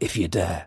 if you dare.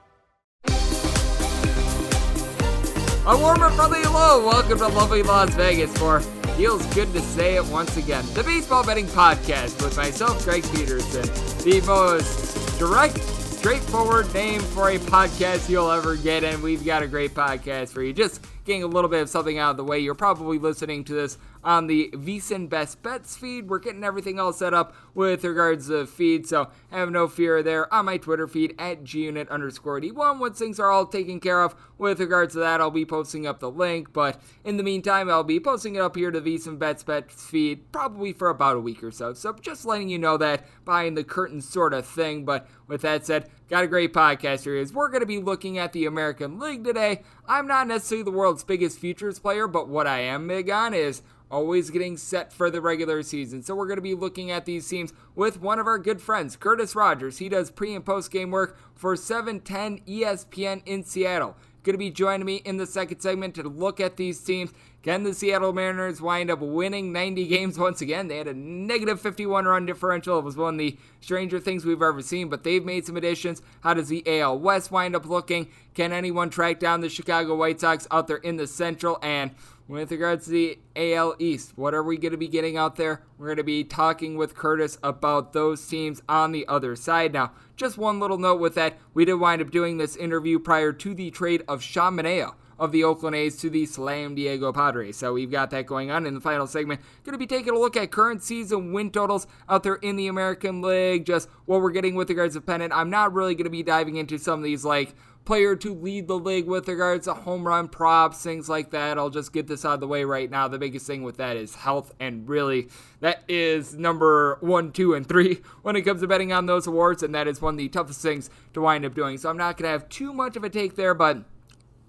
A warmer friendly hello. Welcome to lovely Las Vegas for Feels Good to Say It once again. The Baseball Betting Podcast with myself, Greg Peterson. The most direct, straightforward name for a podcast you'll ever get, and we've got a great podcast for you. Just getting a little bit of something out of the way. You're probably listening to this on the VSiN Best Bets feed. We're getting everything all set up with regards to feed, so have no fear there on my Twitter feed at gunit underscore d1. Once things are all taken care of with regards to that, I'll be posting up the link, but in the meantime, I'll be posting it up here to VSiN Best Bets feed probably for about a week or so. So just letting you know that behind the curtain sort of thing, but with that said, got a great podcast here. Is we're going to be looking at the American League today. I'm not necessarily the world's biggest futures player, but what I am big on is always getting set for the regular season. So we're going to be looking at these teams with one of our good friends, Curtis Rogers. He does pre and post game work for 710 ESPN in Seattle. Going to be joining me in the second segment to look at these teams. Can the Seattle Mariners wind up winning 90 games once again? They had a negative 51 run differential. It was one of the stranger things we've ever seen, but they've made some additions. How does the AL West wind up looking? Can anyone track down the Chicago White Sox out there in the Central? And with regards to the AL East, what are we going to be getting out there? We're going to be talking with Curtis about those teams on the other side. Now, just one little note with that, we did wind up doing this interview prior to the trade of Sean Manaea of the Oakland A's to the San Diego Padres. So we've got that going on in the final segment. Going to be taking a look at current season win totals out there in the American League, just what we're getting with regards to pennant. I'm not really going to be diving into some of these like player to lead the league with regards to home run props, things like that. I'll just get this out of the way right now. The biggest thing with that is health, and really, that is number one, two, and three when it comes to betting on those awards, and that is one of the toughest things to wind up doing. So I'm not going to have too much of a take there, but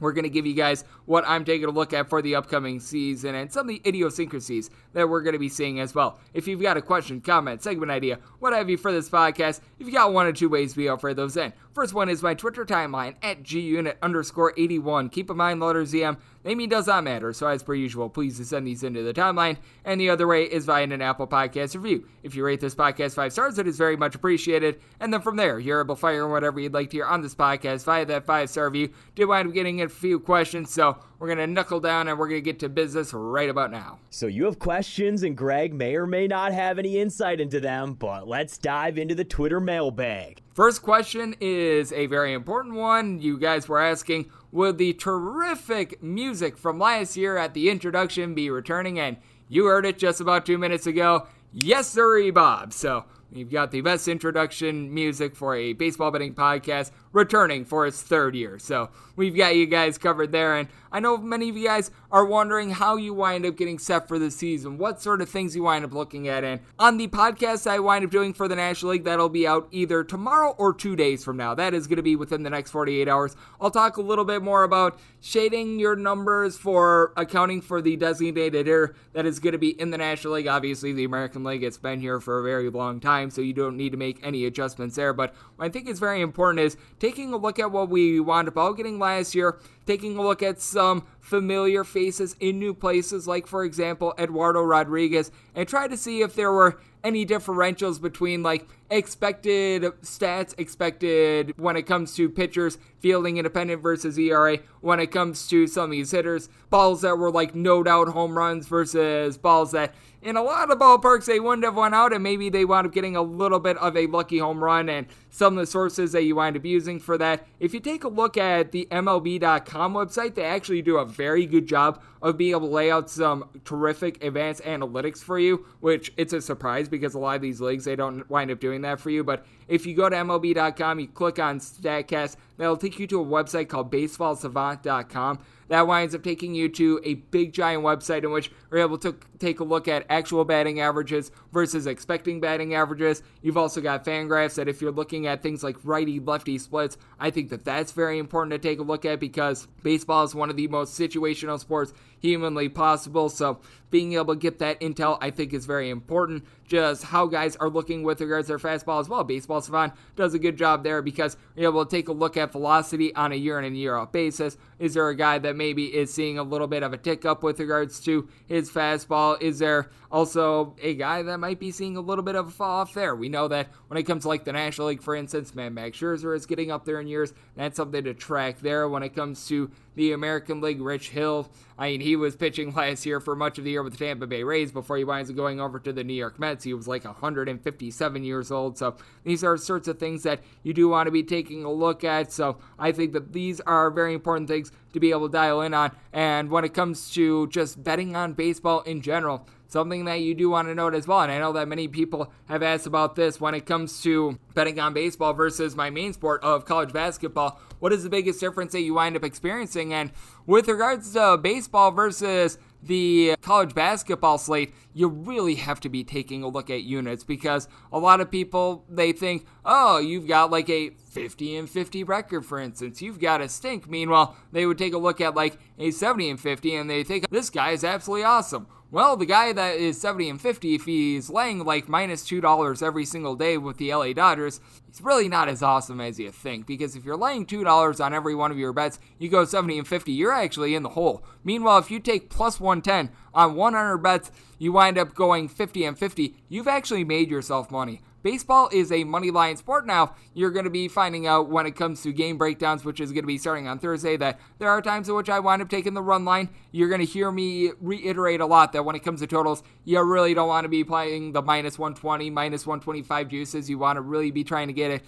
we're going to give you guys what I'm taking a look at for the upcoming season and some of the idiosyncrasies that we're going to be seeing as well. If you've got a question, comment, segment idea, what have you for this podcast, if you got one or two ways, we offer those in. First one is my Twitter timeline at gunit underscore 81. Keep in mind, letters EM, naming does not matter, so as per usual, please send these into the timeline. And the other way is via an Apple Podcast review. If you rate this podcast five stars, it is very much appreciated. And then from there, you're able to fire whatever you'd like to hear on this podcast via that five star review. Did wind up getting a few questions, so we're going to knuckle down and we're going to get to business right about now. So you have questions, and Greg may or may not have any insight into them, but let's dive into the Twitter mailbag. First question is a very important one. You guys were asking, would the terrific music from last year at the introduction be returning? And you heard it just about two minutes ago. Yes, sirree, Bob. So You've got the best introduction music for a baseball betting podcast returning for its third year. So we've got you guys covered there. And I know many of you guys are wondering how you wind up getting set for the season, what sort of things you wind up looking at. And on the podcast I wind up doing for the National League, that'll be out either tomorrow or two days from now. That is going to be within the next 48 hours. I'll talk a little bit more about shading your numbers for accounting for the designated hitter that is going to be in the National League. Obviously, the American League has been here for a very long time, so you don't need to make any adjustments there. But I think is very important is taking a look at what we wound up all getting last year, taking a look at some familiar faces in new places, like, for example, Eduardo Rodriguez, and try to see if there were any differentials between like expected stats, expected when it comes to pitchers, fielding independent versus ERA, when it comes to some of these hitters, balls that were like no doubt home runs versus balls that in a lot of ballparks they wouldn't have went out and maybe they wound up getting a little bit of a lucky home run and some of the sources that you wind up using for that. If you take a look at the MLB.com website, they actually do a very good job of being able to lay out some terrific advanced analytics for you, which it's a surprise because a lot of these leagues they don't wind up doing that for you. But if you go to MLB.com, you click on StatCast, that'll take you to a website called BaseballSavant.com that winds up taking you to a big giant website in which you're able to take a look at actual batting averages versus expecting batting averages. You've also got Fangraphs that if you're looking at things like righty lefty splits, I think that that's very important to take a look at because baseball is one of the most situational sports humanly possible. So being able to get that intel, I think, is very important. Just how guys are looking with regards to their fastball as well. Baseball Savant does a good job there because you're able to take a look at velocity on a year in and year out basis. Is there a guy that maybe is seeing a little bit of a tick up with regards to his fastball? Is there also a guy that might be seeing a little bit of a fall off there? We know that when it comes to like the National League, for instance, man, Max Scherzer is getting up there in years. That's something to track there. When it comes to the American League, Rich Hill, I mean, he was pitching last year for much of the year with the Tampa Bay Rays before he winds up going over to the New York Mets. He was like 157 years old. So these are sorts of things that you do want to be taking a look at. So I think that these are very important things to be able to dial in on. And when it comes to just betting on baseball in general, something that you do want to note as well. And I know that many people have asked about this when it comes to betting on baseball versus my main sport of college basketball. What is the biggest difference that you wind up experiencing? And with regards to baseball versus the college basketball slate, you really have to be taking a look at units because a lot of people they think, oh, you've got like a 50 and 50 record, for instance. You've got a stink. Meanwhile, they would take a look at like a 70 and 50 and they think this guy is absolutely awesome. Well, the guy that is 70 and 50, if he's laying like minus $2 every single day with the LA Dodgers, he's really not as awesome as you think. Because if you're laying $2 on every one of your bets, you go 70 and 50, you're actually in the hole. Meanwhile, if you take plus 110 on 100 bets, you wind up going 50 and 50, you've actually made yourself money. Baseball is a money line sport now. You're going to be finding out when it comes to game breakdowns, which is going to be starting on Thursday, that there are times in which I wind up taking the run line. You're going to hear me reiterate a lot that when it comes to totals, you really don't want to be playing the minus 120, minus 125 juices. You want to really be trying to get it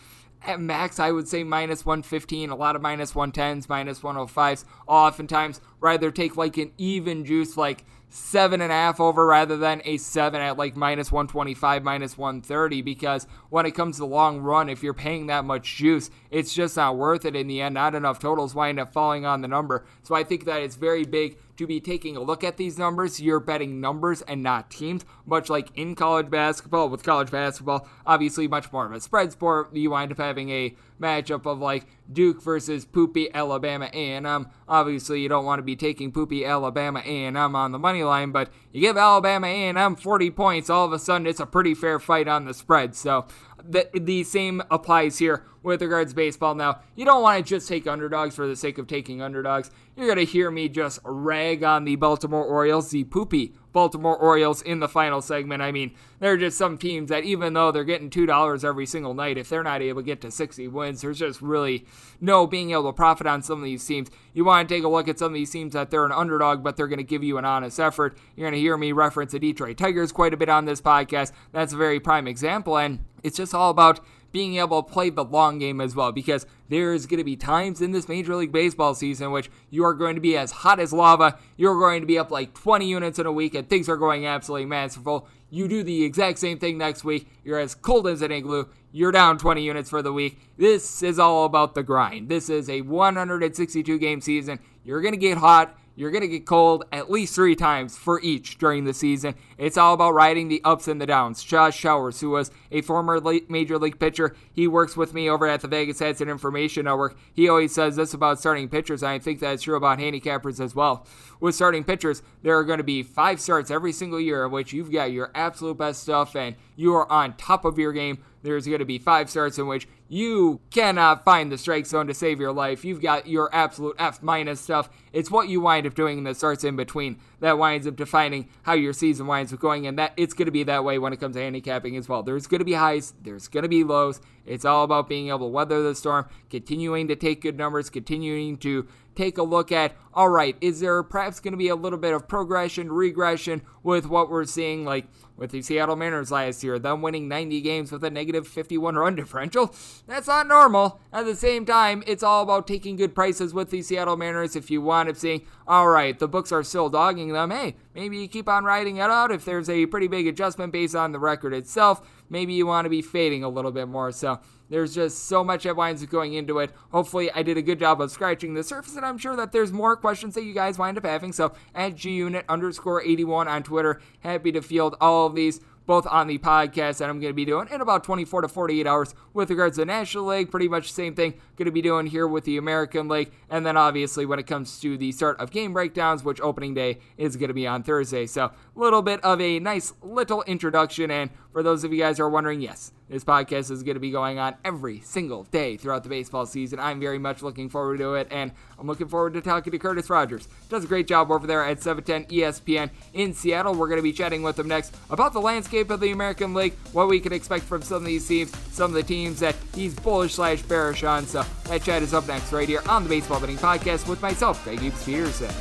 at max, I would say minus 115, a lot of minus 110s, minus 105s. Oftentimes, rather take like an even juice, like seven and a half over rather than a seven at like minus 125, minus 130. Because when it comes to the long run, if you're paying that much juice, it's just not worth it in the end. Not enough totals wind up falling on the number. So I think that it's very big to be taking a look at these numbers. You're betting numbers and not teams, much like in college basketball. With college basketball, obviously much more of a spread sport. You wind up having a matchup of like Duke versus poopy Alabama A&M. Obviously, you don't want to be taking poopy Alabama A&M on the money line, but you give Alabama A&M 40 points, all of a sudden it's a pretty fair fight on the spread. So the, same applies here with regards to baseball. Now, you don't want to just take underdogs for the sake of taking underdogs. You're going to hear me just rag on the Baltimore Orioles, the poopy Baltimore Orioles in the final segment. I mean, there are just some teams that even though they're getting $2 every single night, if they're not able to get to 60 wins, there's just really no being able to profit on some of these teams. You want to take a look at some of these teams that they're an underdog, but they're going to give you an honest effort. You're going to hear me reference the Detroit Tigers quite a bit on this podcast. That's a very prime example, and it's just all about being able to play the long game as well because there's going to be times in this Major League Baseball season which you are going to be as hot as lava. You're going to be up like 20 units in a week and things are going absolutely masterful. you do the exact same thing next week. You're as cold as an igloo. You're down 20 units for the week. This is all about the grind. This is a 162 game season. You're going to get hot. You're going to get cold at least three times for each during the season. It's all about riding the ups and the downs. Josh Towers, who was a former major league pitcher, he works with me over at the Vegas Stats and Information Network. He always says this about starting pitchers, I think that's true about handicappers as well. With starting pitchers, there are going to be five starts every single year in which you've got your absolute best stuff and you are on top of your game there's going to be five starts in which you cannot find the strike zone to save your life. You've got your absolute F minus stuff. It's what you wind up doing in the starts in between that winds up defining how your season winds up going, and that it's going to be that way when it comes to handicapping as well. There's going to be highs, there's going to be lows. It's all about being able to weather the storm, continuing to take good numbers, continuing to take a look at all right, is there perhaps going to be a little bit of progression, regression with what we're seeing, like with the Seattle Mariners last year, them winning 90 games with a negative 51 run differential? That's not normal. At the same time, it's all about taking good prices with the Seattle Mariners. If you want to seeing, all right, the books are still dogging them, hey, maybe you keep on riding it out. If there's a pretty big adjustment based on the record itself, maybe you want to be fading a little bit more. So there's just so much that winds up going into it. Hopefully, I did a good job of scratching the surface, and I'm sure that there's more questions that you guys wind up having. So, at gunit underscore 81 on Twitter, happy to field all of these both on the podcast that I'm going to be doing in about 24 to 48 hours with regards to the National League. Pretty much the same thing going to be doing here with the American League. And then obviously when it comes to the start of game breakdowns, which opening day is going to be on Thursday. So a little bit of a nice little introduction. And for those of you guys who are wondering, yes, this podcast is going to be going on every single day throughout the baseball season. I'm very much looking forward to it, and I'm looking forward to talking to Curtis Rogers. Does a great job over there at 710 ESPN in Seattle. We're going to be chatting with him next about the landscape of the American League, what we can expect from some of these teams, some of the teams that he's bullish slash bearish on. So that chat is up next right here on the Baseball Betting Podcast with myself, Greg Hughes Peterson.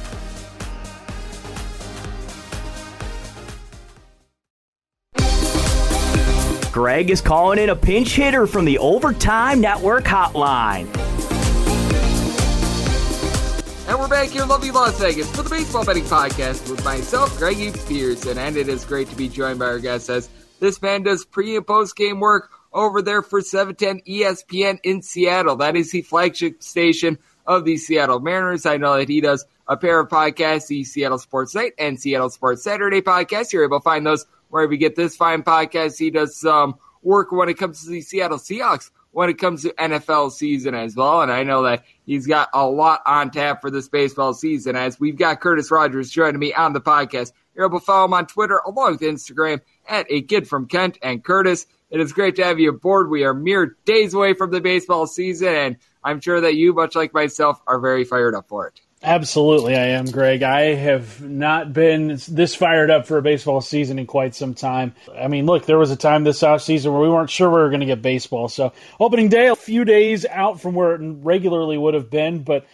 Greg is calling in a pinch hitter from the Overtime Network hotline. And we're back here in lovely Las Vegas for the Baseball Betting Podcast with myself, Greg Eves Peterson. And it is great to be joined by our guest as this man does pre and post game work over there for 710 ESPN in Seattle. That is the flagship station of the Seattle Mariners. I know that he does a pair of podcasts, the Seattle Sports Night and Seattle Sports Saturday podcast. You're able to find those wherever you get this fine podcast. He does some work when it comes to the Seattle Seahawks, when it comes to NFL season as well. And I know that he's got a lot on tap for this baseball season as we've got Curtis Rogers joining me on the podcast. You're able to follow him on Twitter along with Instagram at a kid from Kent and Curtis. It is great to have you aboard. We are mere days away from the baseball season, and I'm sure that you, much like myself, are very fired up for it. Absolutely, I am, Greg. I have not been this fired up for a baseball season in quite some time. I mean, look, there was a time this off season where we weren't sure we were going to get baseball. So, opening day, a few days out from where it regularly would have been, but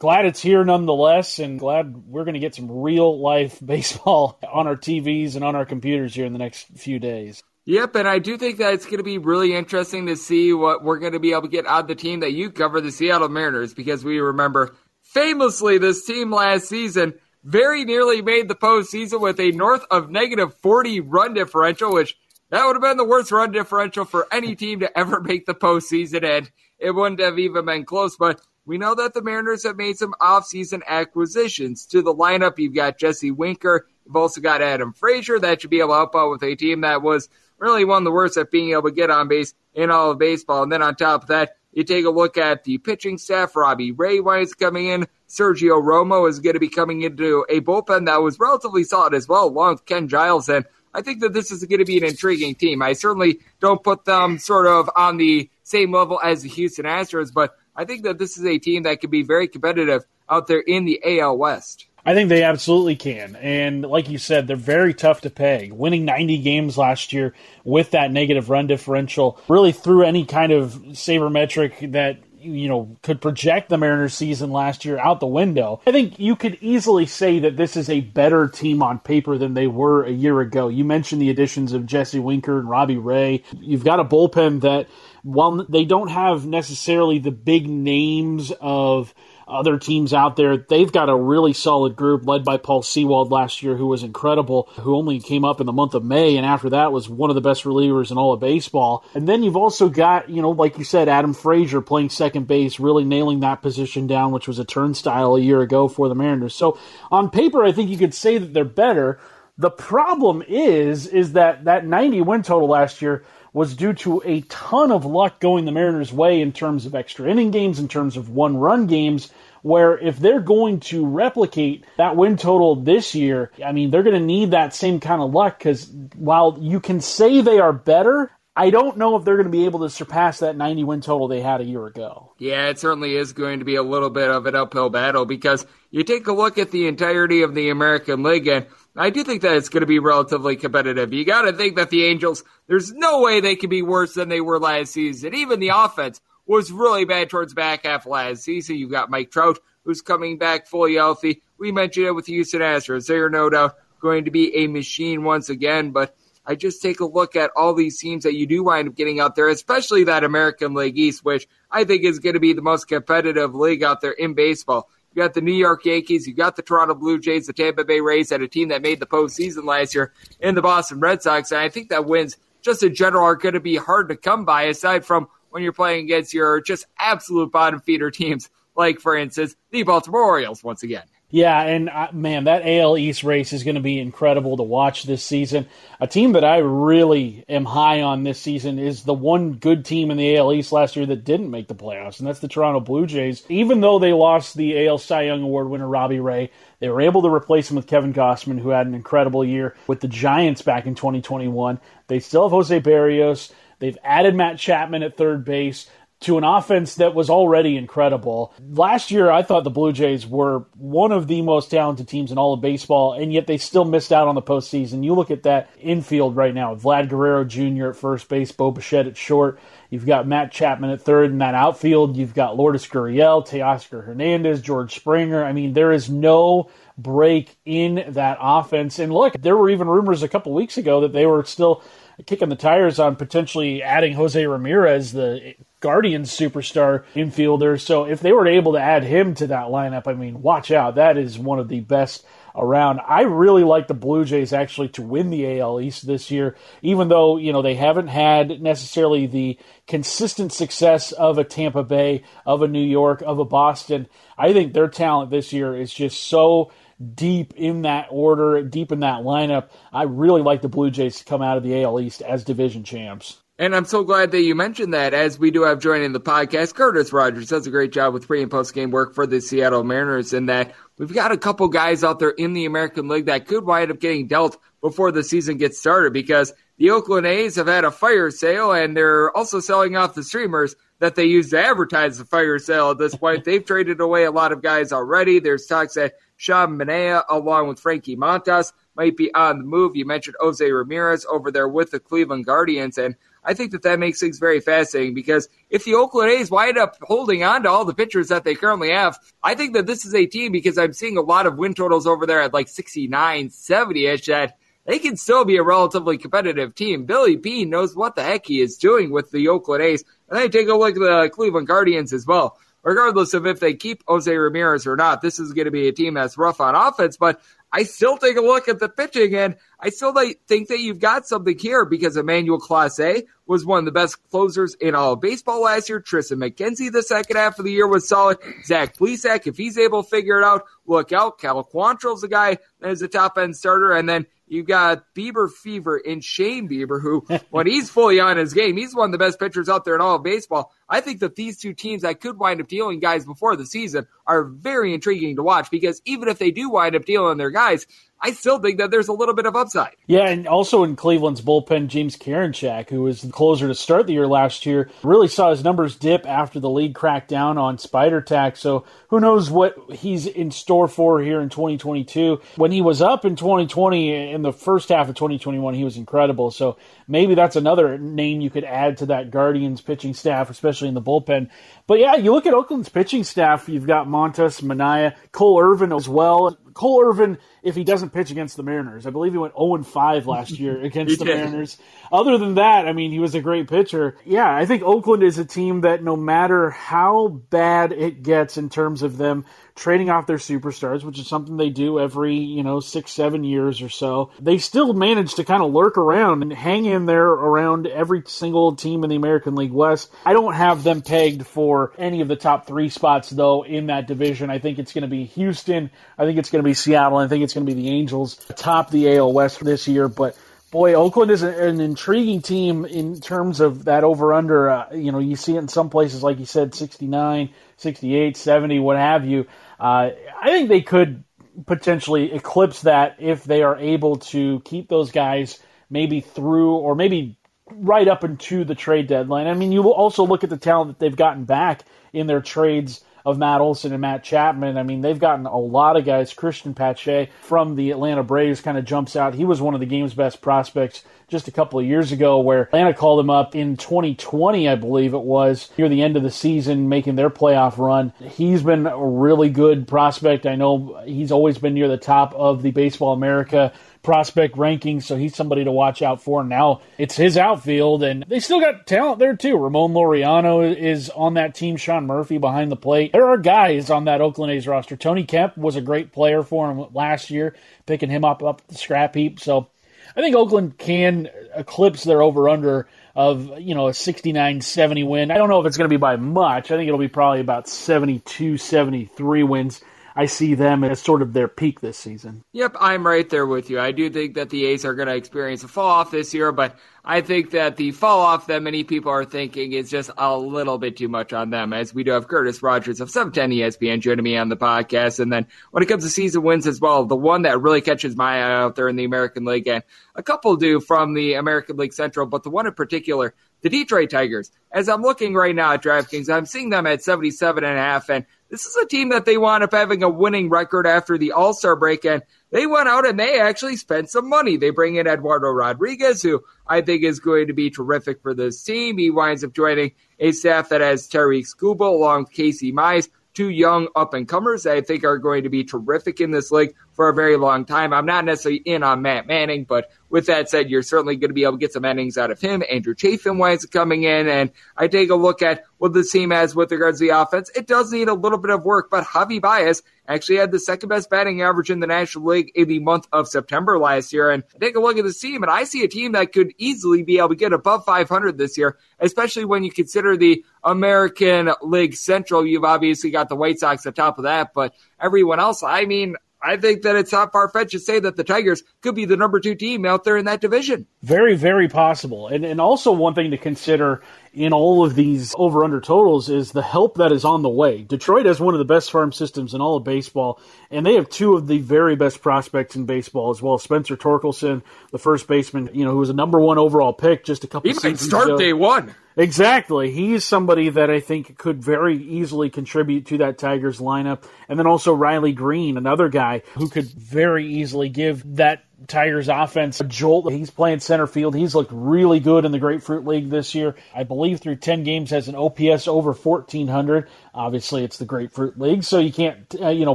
glad it's here nonetheless, and glad we're going to get some real life baseball on our TVs and on our computers here in the next few days. Yep, and I do think that it's going to be really interesting to see what we're going to be able to get out of the team that you cover, the Seattle Mariners, because we remember Famously, this team last season very nearly made the postseason with a north of negative 40 run differential, which that would have been the worst run differential for any team to ever make the postseason, and it wouldn't have even been close. But we know that the Mariners have made some offseason acquisitions to the lineup. You've got Jesse Winker. You've also got Adam Frazier. That should be able to help out with a team that was really one of the worst at being able to get on base in all of baseball. And then on top of that, you take a look at the pitching staff. Robbie Ray is coming in. Sergio Romo is going to be coming into a bullpen that was relatively solid as well, along with Ken Giles. And I think that this is going to be an intriguing team. I certainly don't put them sort of on the same level as the Houston Astros, but I think that this is a team that could be very competitive out there in the AL West. I think they absolutely can. And like you said, they're very tough to peg. Winning 90 games last year with that negative run differential really threw any kind of sabermetric that you know could project the Mariners season last year out the window. I think you could easily say that this is a better team on paper than they were a year ago. You mentioned the additions of Jesse Winker and Robbie Ray. You've got a bullpen that while they don't have necessarily the big names of other teams out there. They've got a really solid group led by Paul Sewald last year, who was incredible, who only came up in the month of May, and after that was one of the best relievers in all of baseball. And then you've also got, you know, like you said, Adam Frazier playing second base, really nailing that position down, which was a turnstile a year ago for the Mariners. So on paper, I think you could say that they're better. The problem is, is that that 90 win total last year was due to a ton of luck going the Mariners' way in terms of extra inning games, in terms of one run games. Where if they're going to replicate that win total this year, I mean, they're going to need that same kind of luck because while you can say they are better, I don't know if they're going to be able to surpass that 90 win total they had a year ago. Yeah, it certainly is going to be a little bit of an uphill battle because you take a look at the entirety of the American League and I do think that it's going to be relatively competitive. You got to think that the Angels, there's no way they can be worse than they were last season. Even the offense was really bad towards back half last season. You've got Mike Trout, who's coming back fully healthy. We mentioned it with the Houston Astros. They are no doubt going to be a machine once again, but I just take a look at all these teams that you do wind up getting out there, especially that American League East, which I think is going to be the most competitive league out there in baseball. You got the New York Yankees, you got the Toronto Blue Jays, the Tampa Bay Rays, and a team that made the postseason last year in the Boston Red Sox. And I think that wins just in general are going to be hard to come by, aside from when you're playing against your just absolute bottom feeder teams, like, for instance, the Baltimore Orioles once again. Yeah, and uh, man, that AL East race is going to be incredible to watch this season. A team that I really am high on this season is the one good team in the AL East last year that didn't make the playoffs, and that's the Toronto Blue Jays. Even though they lost the AL Cy Young Award winner Robbie Ray, they were able to replace him with Kevin Gausman, who had an incredible year with the Giants back in 2021. They still have Jose Berrios. They've added Matt Chapman at third base to an offense that was already incredible. Last year, I thought the Blue Jays were one of the most talented teams in all of baseball, and yet they still missed out on the postseason. You look at that infield right now Vlad Guerrero Jr. at first base, Bo Bichette at short. You've got Matt Chapman at third in that outfield. You've got Lourdes Gurriel, Teoscar Hernandez, George Springer. I mean, there is no break in that offense. And look, there were even rumors a couple weeks ago that they were still kicking the tires on potentially adding Jose Ramirez, the Guardians superstar infielder. So if they were able to add him to that lineup, I mean, watch out. That is one of the best around. I really like the Blue Jays actually to win the AL East this year, even though, you know, they haven't had necessarily the consistent success of a Tampa Bay, of a New York, of a Boston. I think their talent this year is just so deep in that order, deep in that lineup. I really like the Blue Jays to come out of the AL East as division champs. And I'm so glad that you mentioned that as we do have joining the podcast, Curtis Rogers does a great job with pre and post game work for the Seattle Mariners and that we've got a couple guys out there in the American League that could wind up getting dealt before the season gets started because the Oakland A's have had a fire sale and they're also selling off the streamers that they use to advertise the fire sale at this point. They've traded away a lot of guys already. There's talks that Sean Manaea along with Frankie Montas might be on the move. You mentioned Jose Ramirez over there with the Cleveland Guardians and I think that that makes things very fascinating because if the Oakland A's wind up holding on to all the pitchers that they currently have, I think that this is a team because I'm seeing a lot of win totals over there at like 69, 70 ish that they can still be a relatively competitive team. Billy Beane knows what the heck he is doing with the Oakland A's. And then take a look at the Cleveland Guardians as well. Regardless of if they keep Jose Ramirez or not, this is going to be a team that's rough on offense, but I still take a look at the pitching and I still think that you've got something here because Emmanuel Clase was one of the best closers in all of baseball last year. Triston McKenzie, the second half of the year was solid. Zach Plesac, if he's able to figure it out, look out. Cal Quantrill's the guy that is a top end starter. And then you got Bieber Fever and Shane Bieber, who, when he's fully on his game, he's one of the best pitchers out there in all of baseball. I think that these two teams that could wind up dealing guys before the season are very intriguing to watch because even if they do wind up dealing their guys, I still think that there's a little bit of upside. Yeah, and also in Cleveland's bullpen, James Karinchak, who was the closer to start the year last year, really saw his numbers dip after the league cracked down on spider tack. So who knows what he's in store for here in 2022. When he was up in 2020, in the first half of 2021, he was incredible. So maybe that's another name you could add to that Guardians pitching staff, especially in the bullpen. But yeah, you look at Oakland's pitching staff, you've got Montas, Manaea, Cole Irvin as well. Cole Irvin, if he doesn't pitch against the Mariners, I believe he went 0 5 last year against the did. Mariners. Other than that, I mean, he was a great pitcher. Yeah, I think Oakland is a team that no matter how bad it gets in terms of them trading off their superstars, which is something they do every, you know, six, seven years or so, they still manage to kind of lurk around and hang in there around every single team in the American League West. I don't have them pegged for any of the top three spots, though, in that division. I think it's going to be Houston. I think it's going to be Seattle. I think it's going to be the Angels top the AL West this year. But boy, Oakland is an intriguing team in terms of that over under. Uh, you know, you see it in some places, like you said, 69, 68, 70, what have you. Uh, I think they could potentially eclipse that if they are able to keep those guys maybe through or maybe right up into the trade deadline. I mean, you will also look at the talent that they've gotten back in their trades of Matt Olson and Matt Chapman. I mean, they've gotten a lot of guys. Cristian Pache from the Atlanta Braves kind of jumps out. He was one of the game's best prospects just a couple of years ago where Atlanta called him up in 2020, I believe it was, near the end of the season, making their playoff run. He's been a really good prospect. I know he's always been near the top of the Baseball America prospect rankings, so he's somebody to watch out for. Now it's his outfield, and they still got talent there too. Ramon Laureano is on that team. Sean Murphy behind the plate. There are guys on that Oakland A's roster. Tony Kemp was a great player for him last year, picking him up up the scrap heap. So I think Oakland can eclipse their over under of you know a 69-70 win. I don't know if it's going to be by much. I think it'll be probably about 72-73 wins. I see them as sort of their peak this season. Yep, I'm right there with you. I do think that the A's are going to experience a fall off this year, but I think that the fall off that many people are thinking is just a little bit too much on them, as we do have Curtis Rogers of 710 ESPN joining me on the podcast. And then when it comes to season wins as well, the one that really catches my eye out there in the American League, and a couple do from the American League Central, but the one in particular, the Detroit Tigers. As I'm looking right now at DraftKings, I'm seeing them at 77 and a half, and this is a team that they wound up having a winning record after the All Star break, and they went out and they actually spent some money. They bring in Eduardo Rodriguez, who I think is going to be terrific for this team. He winds up joining a staff that has Tarik Skubal along with Casey Mize, two young up and comers that I think are going to be terrific in this league for a very long time. I'm not necessarily in on Matt Manning, but with that said, you're certainly going to be able to get some innings out of him. Andrew Chafin winds coming in, and I take a look at what the team has with regards to the offense. It does need a little bit of work, but Javi Baez actually had the second best batting average in the National League in the month of September last year. And take a look at this team, and I see a team that could easily be able to get above 500 this year, especially when you consider the American League Central. You've obviously got the White Sox on top of that, but everyone else, I mean, I think that it's not far fetched to say that the Tigers could be the number two team out there in that division. Very, very possible. And and also one thing to consider in all of these over under totals is the help that is on the way. Detroit has one of the best farm systems in all of baseball, and they have two of the very best prospects in baseball as well. Spencer Torkelson, the first baseman, you know, who was a number one overall pick just a couple he might start ago. day one. Exactly. He's somebody that I think could very easily contribute to that Tigers lineup. And then also Riley Green, another guy who could very easily give that Tigers offense jolt. He's playing center field. He's looked really good in the Grapefruit League this year. I believe through 10 games has an OPS over 1400. Obviously, it's the Grapefruit League, so you can't uh, you know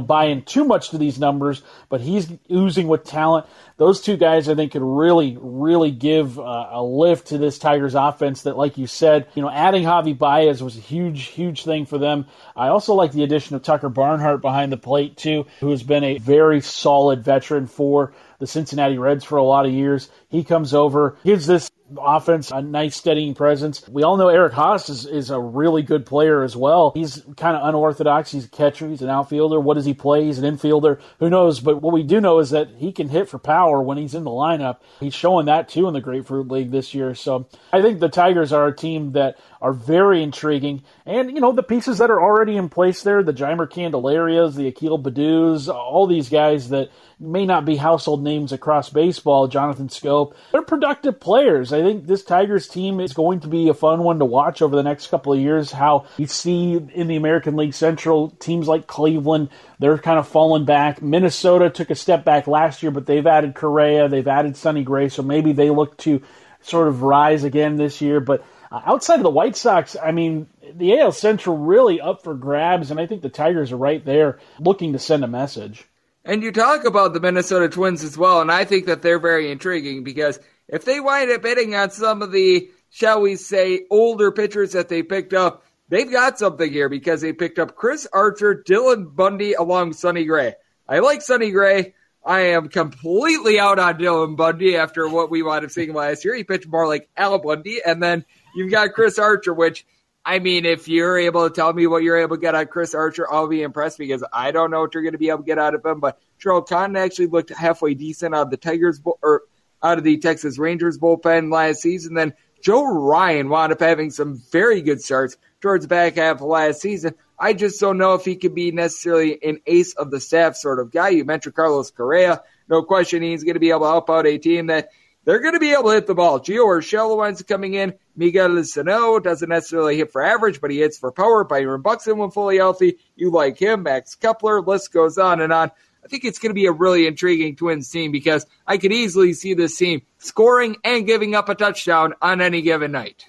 buy in too much to these numbers, but he's oozing with talent. Those two guys, I think, could really, really give uh, a lift to this Tigers offense. That, like you said, you know, adding Javi Baez was a huge, huge thing for them. I also like the addition of Tucker Barnhart behind the plate too, who has been a very solid veteran for the Cincinnati Reds for a lot of years. He comes over, gives this offense a nice steadying presence. We all know Eric Haase is, is a really good player as well. He's kind of unorthodox. He's a catcher. He's an outfielder. What does he play? He's an infielder. Who knows? But what we do know is that he can hit for power when he's in the lineup. He's showing that too in the Grapefruit League this year. So I think the Tigers are a team that are very intriguing. And, you know, the pieces that are already in place there, the Jeimer Candelarias, the Akil Baddoos, all these guys that may not be household names across baseball, Jonathan Schoop, they're productive players. I think this Tigers team is going to be a fun one to watch over the next couple of years. How you see in the American League Central, teams like Cleveland, they're kind of falling back. Minnesota took a step back last year, but they've added Correa, they've added Sonny Gray, so maybe they look to sort of rise again this year. But uh, outside of the White Sox, I mean, the AL Central really up for grabs, and I think the Tigers are right there looking to send a message. And you talk about the Minnesota Twins as well, and I think that they're very intriguing because if they wind up hitting on some of the, shall we say, older pitchers that they picked up, they've got something here because they picked up Chris Archer, Dylan Bundy, along Sonny Gray. I like Sonny Gray. I am completely out on Dylan Bundy after what we wound up seeing last year. He pitched more like Al Bundy, and then you've got Chris Archer, which I mean, if you're able to tell me what you're able to get out of Chris Archer, I'll be impressed because I don't know what you're going to be able to get out of him. But Jharel Cotton actually looked halfway decent out of the Tigers or out of the Texas Rangers bullpen last season. Then Joe Ryan wound up having some very good starts towards the back half of last season. I just don't know if he could be necessarily an ace of the staff sort of guy. You mentioned Carlos Correa. No question he's going to be able to help out a team that they're going to be able to hit the ball. Gio Urshela winds coming in. Miguel Sano doesn't necessarily hit for average, but he hits for power. Byron Buxton, when fully healthy, you like him. Max Kepler, list goes on and on. I think it's going to be a really intriguing Twins team because I could easily see this team scoring and giving up a touchdown on any given night.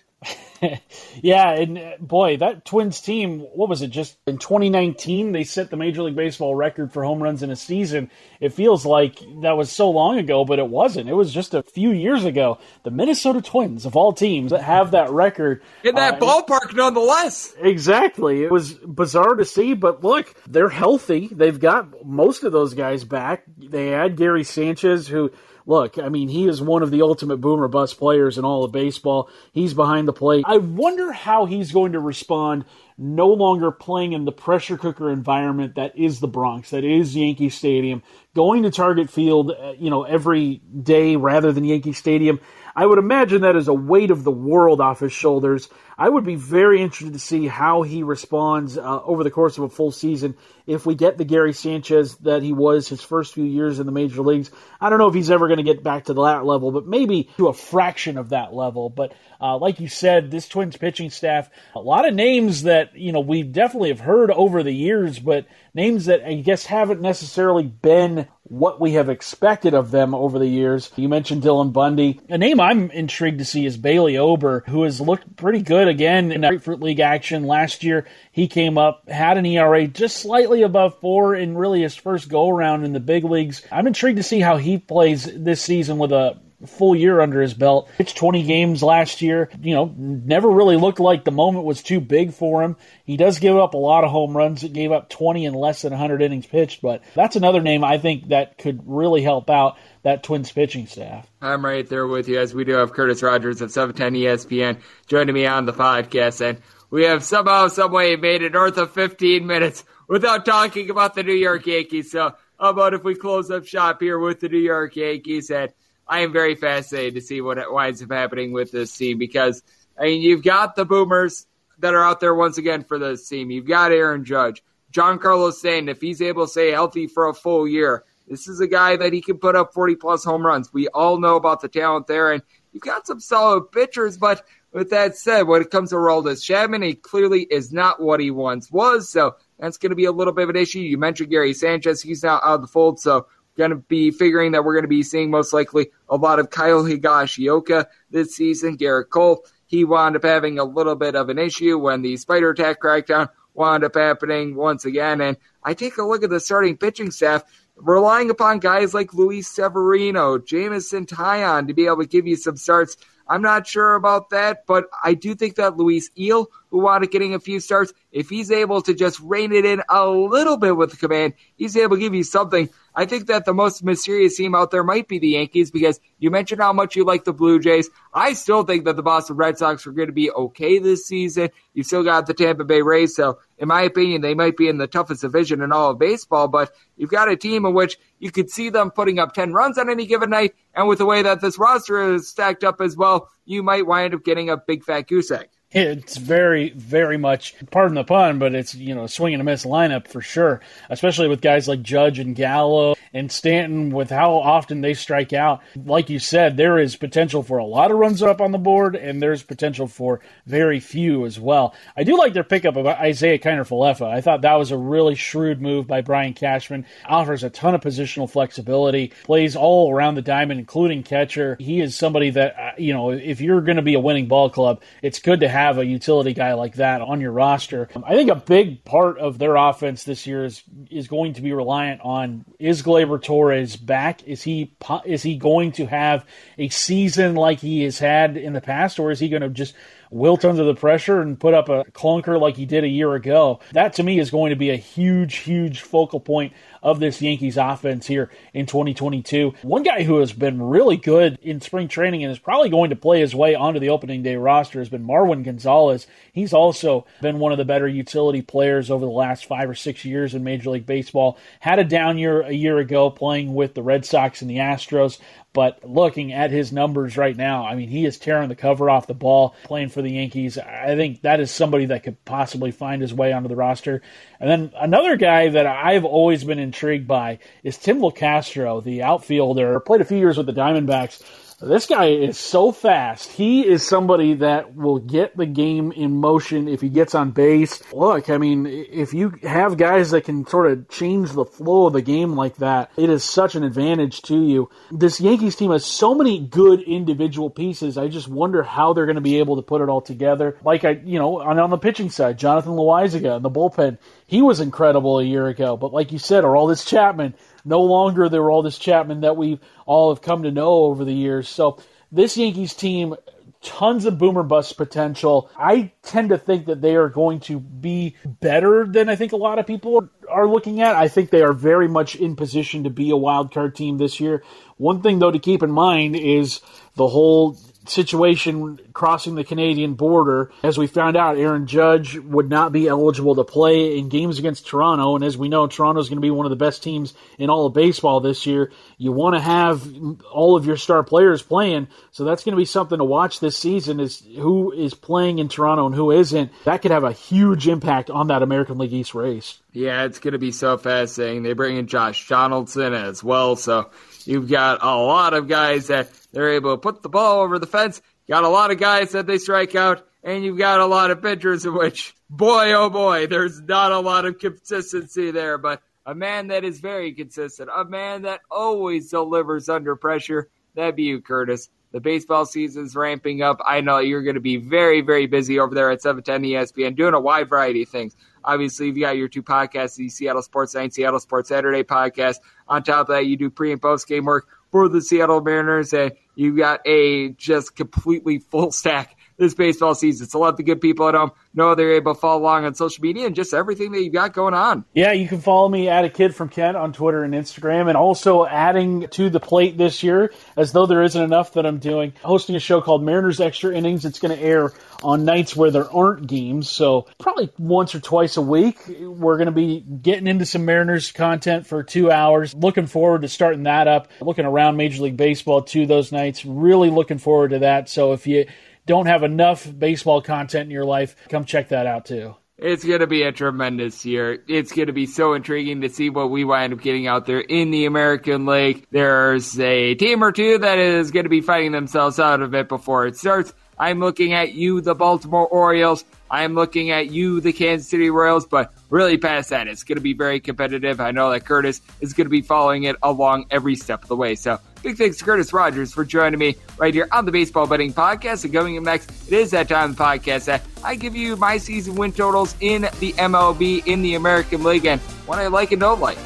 yeah, and uh, boy, that Twins team, what was it? Just in 2019, they set the Major League Baseball record for home runs in a season. It feels like that was so long ago, but it wasn't. It was just a few years ago. The Minnesota Twins, of all teams, that have that record. In that uh, ballpark, nonetheless. Exactly. It was bizarre to see, but look, they're healthy. They've got most of those guys back. They had Gary Sanchez, who look, I mean, he is one of the ultimate boomer bust players in all of baseball. He's behind the plate. I wonder how he's going to respond no longer playing in the pressure cooker environment that is the Bronx, that is Yankee Stadium, going to Target Field, uh, you know, every day rather than Yankee Stadium. I would imagine that is a weight of the world off his shoulders. I would be very interested to see how he responds uh, over the course of a full season if we get the Gary Sanchez that he was his first few years in the major leagues. I don't know if he's ever going to get back to that level, but maybe to a fraction of that level. But uh, like you said, this Twins pitching staff, a lot of names that you know we definitely have heard over the years, but names that I guess haven't necessarily been what we have expected of them over the years. You mentioned Dylan Bundy. A name I'm intrigued to see is Bailey Ober, who has looked pretty good again in Grapefruit League action. Last year, he came up, had an ERA just slightly above four in really his first go around in the big leagues. I'm intrigued to see how he plays this season with a full year under his belt. Pitched 20 games last year. You know, never really looked like the moment was too big for him. He does give up a lot of home runs. It gave up 20 in less than 100 innings pitched, but that's another name I think that could really help out that Twins pitching staff. I'm right there with you as we do have Curtis Rogers of 710 ESPN joining me on the podcast. And we have somehow, someway made it north of 15 minutes without talking about the New York Yankees. So how about if we close up shop here with the New York Yankees and I am very fascinated to see what winds up happening with this team because I mean you've got the boomers that are out there once again for this team. You've got Aaron Judge, Giancarlo Stanton. If he's able to stay healthy for a full year, this is a guy that he can put up 40 plus home runs. We all know about the talent there, and you've got some solid pitchers. But with that said, when it comes to Aroldis Chapman, he clearly is not what he once was. So that's going to be a little bit of an issue. You mentioned Gary Sanchez; he's now out of the fold. So going to be figuring that we're going to be seeing most likely a lot of Kyle Higashioka this season. Gerrit Cole, he wound up having a little bit of an issue when the spider tack crackdown wound up happening once again. And I take a look at the starting pitching staff, relying upon guys like Luis Severino, Jameson Taillon to be able to give you some starts. I'm not sure about that, but I do think that Luis Gil, who wound up getting a few starts, if he's able to just rein it in a little bit with the command, he's able to give you something. I think that the most mysterious team out there might be the Yankees because you mentioned how much you like the Blue Jays. I still think that the Boston Red Sox are going to be okay this season. You still got the Tampa Bay Rays, so in my opinion, they might be in the toughest division in all of baseball, but you've got a team in which you could see them putting up 10 runs on any given night, and with the way that this roster is stacked up as well, you might wind up getting a big fat goose egg. It's very, very much, pardon the pun, but it's, you know, swing and a miss lineup for sure, especially with guys like Judge and Gallo and Stanton with how often they strike out. Like you said, there is potential for a lot of runs up on the board, and there's potential for very few as well. I do like their pickup of Isiah Kiner. I thought that was a really shrewd move by Brian Cashman. Offers a ton of positional flexibility, plays all around the diamond, including catcher. He is somebody that, uh, you know, if you're going to be a winning ball club, it's good to have a utility guy like that on your roster. I think a big part of their offense this year is is going to be reliant on is Gleyber Torres back? Is he is he going to have a season like he has had in the past, or is he going to just wilt under the pressure and put up a clunker like he did a year ago. That to me is going to be a huge, huge focal point of this Yankees offense here in 2022. One guy who has been really good in spring training and is probably going to play his way onto the opening day roster has been Marwin Gonzalez. He's also been one of the better utility players over the last five or six years in Major League Baseball. Had a down year a year ago playing with the Red Sox and the Astros, but looking at his numbers right now, I mean, he is tearing the cover off the ball playing for the Yankees. I think that is somebody that could possibly find his way onto the roster. And then another guy that I've always been intrigued by is Tim Locastro, the outfielder, played a few years with the Diamondbacks. This guy is so fast. He is somebody that will get the game in motion if he gets on base. Look, I mean, if you have guys that can sort of change the flow of the game like that, it is such an advantage to you. This Yankees team has so many good individual pieces. I just wonder how they're going to be able to put it all together. Like I, you know, on, on the pitching side, Jonathan Loaisiga in the bullpen, he was incredible a year ago. But like you said, Aroldis Chapman, no longer the Aroldis Chapman that we all have come to know over the years. So this Yankees team, tons of boomer bust potential. I tend to think that they are going to be better than I think a lot of people are looking at. I think they are very much in position to be a wild card team this year. One thing though to keep in mind is the whole situation crossing the Canadian border. As we found out, Aaron Judge would not be eligible to play in games against Toronto. And as we know, Toronto is going to be one of the best teams in all of baseball this year. You want to have all of your star players playing. So that's going to be something to watch this season is who is playing in Toronto and who isn't. That could have a huge impact on that American League East race. Yeah, it's going to be so fascinating. They bring in Josh Donaldson as well. So you've got a lot of guys that they're able to put the ball over the fence. Got a lot of guys that they strike out, and you've got a lot of pitchers in which, boy, oh boy, there's not a lot of consistency there. But a man that is very consistent, a man that always delivers under pressure, that'd be you, Curtis. The baseball season's ramping up. I know you're going to be very, very busy over there at 710 ESPN doing a wide variety of things. Obviously, you've got your two podcasts, the Seattle Sports Night, Seattle Sports Saturday podcast. On top of that, you do pre and post game work for the Seattle Mariners, and you got a just completely full stack this baseball season. So let the good people at home know they're able to follow along on social media and just everything that you've got going on. Yeah, you can follow me at a kid from Kent on Twitter and Instagram, and also adding to the plate this year, as though there isn't enough that I'm doing, hosting a show called Mariners Extra Innings. It's going to air on nights where there aren't games, so probably once or twice a week. We're going to be getting into some Mariners content for two hours. Looking forward to starting that up. Looking around Major League Baseball to those nights. Really looking forward to that. So if you don't have enough baseball content in your life, come check that out too. It's going to be a tremendous year. It's going to be so intriguing to see what we wind up getting out there in the American League. There's a team or two that is going to be fighting themselves out of it before it starts. I'm looking at you, the Baltimore Orioles. I'm looking at you, the Kansas City Royals, but really past that, it's going to be very competitive. I know that Curtis is going to be following it along every step of the way. So big thanks to Curtis Rogers for joining me right here on the Baseball Betting Podcast. And going up next, it is that time of the podcast that I give you my season win totals in the MLB, in the American League, and what I like and don't like.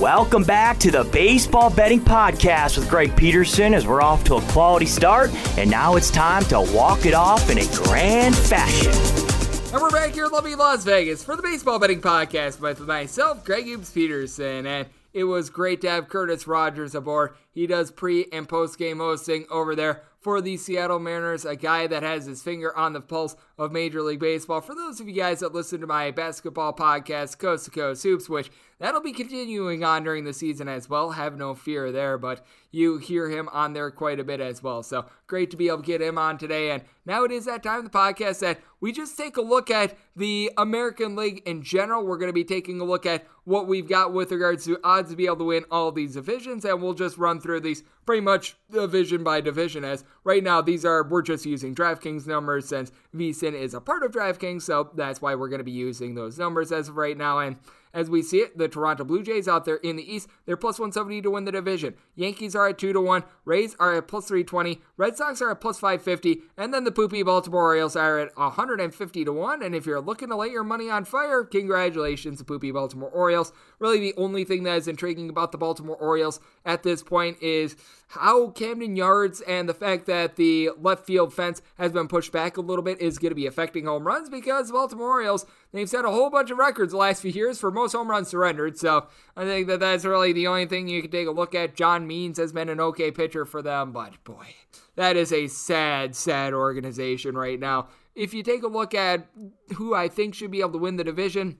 Welcome back to the Baseball Betting Podcast with Greg Peterson as we're off to a quality start, and now it's time to walk it off in a grand fashion. And we're back here in lovely Las Vegas for the Baseball Betting Podcast with myself, Greg Hughes Peterson, and it was great to have Curtis Rogers aboard. He does pre and post game hosting over there for the Seattle Mariners, a guy that has his finger on the pulse of Major League Baseball. For those of you guys that listen to my basketball podcast, Coast to Coast Hoops, which that'll be continuing on during the season as well, have no fear there, but you hear him on there quite a bit as well. So great to be able to get him on today. And now it is that time of the podcast that we just take a look at the American League in general. We're going to be taking a look at what we've got with regards to odds to be able to win all these divisions, and we'll just run through these pretty much division by division. As right now, these are we're just using DraftKings numbers since VSIN is a part of DraftKings, so that's why we're going to be using those numbers as of right now. And as we see it, the Toronto Blue Jays out there in the East, they're plus 170 to win the division. Yankees are at 2 to 1, Rays are at plus 320, Red Sox are at plus 550, and then the poopy Baltimore Orioles are at 150 to 1. And if you're looking to light your money on fire, congratulations, the poopy Baltimore Orioles. Really, the only thing that is intriguing about the Baltimore Orioles at this point is how Camden Yards and the fact that the left field fence has been pushed back a little bit is going to be affecting home runs because Baltimore Orioles, they've set a whole bunch of records the last few years for most home runs surrendered. So I think that that's really the only thing you can take a look at. John Means has been an okay pitcher for them, but boy, that is a sad, sad organization right now. If you take a look at who I think should be able to win the division,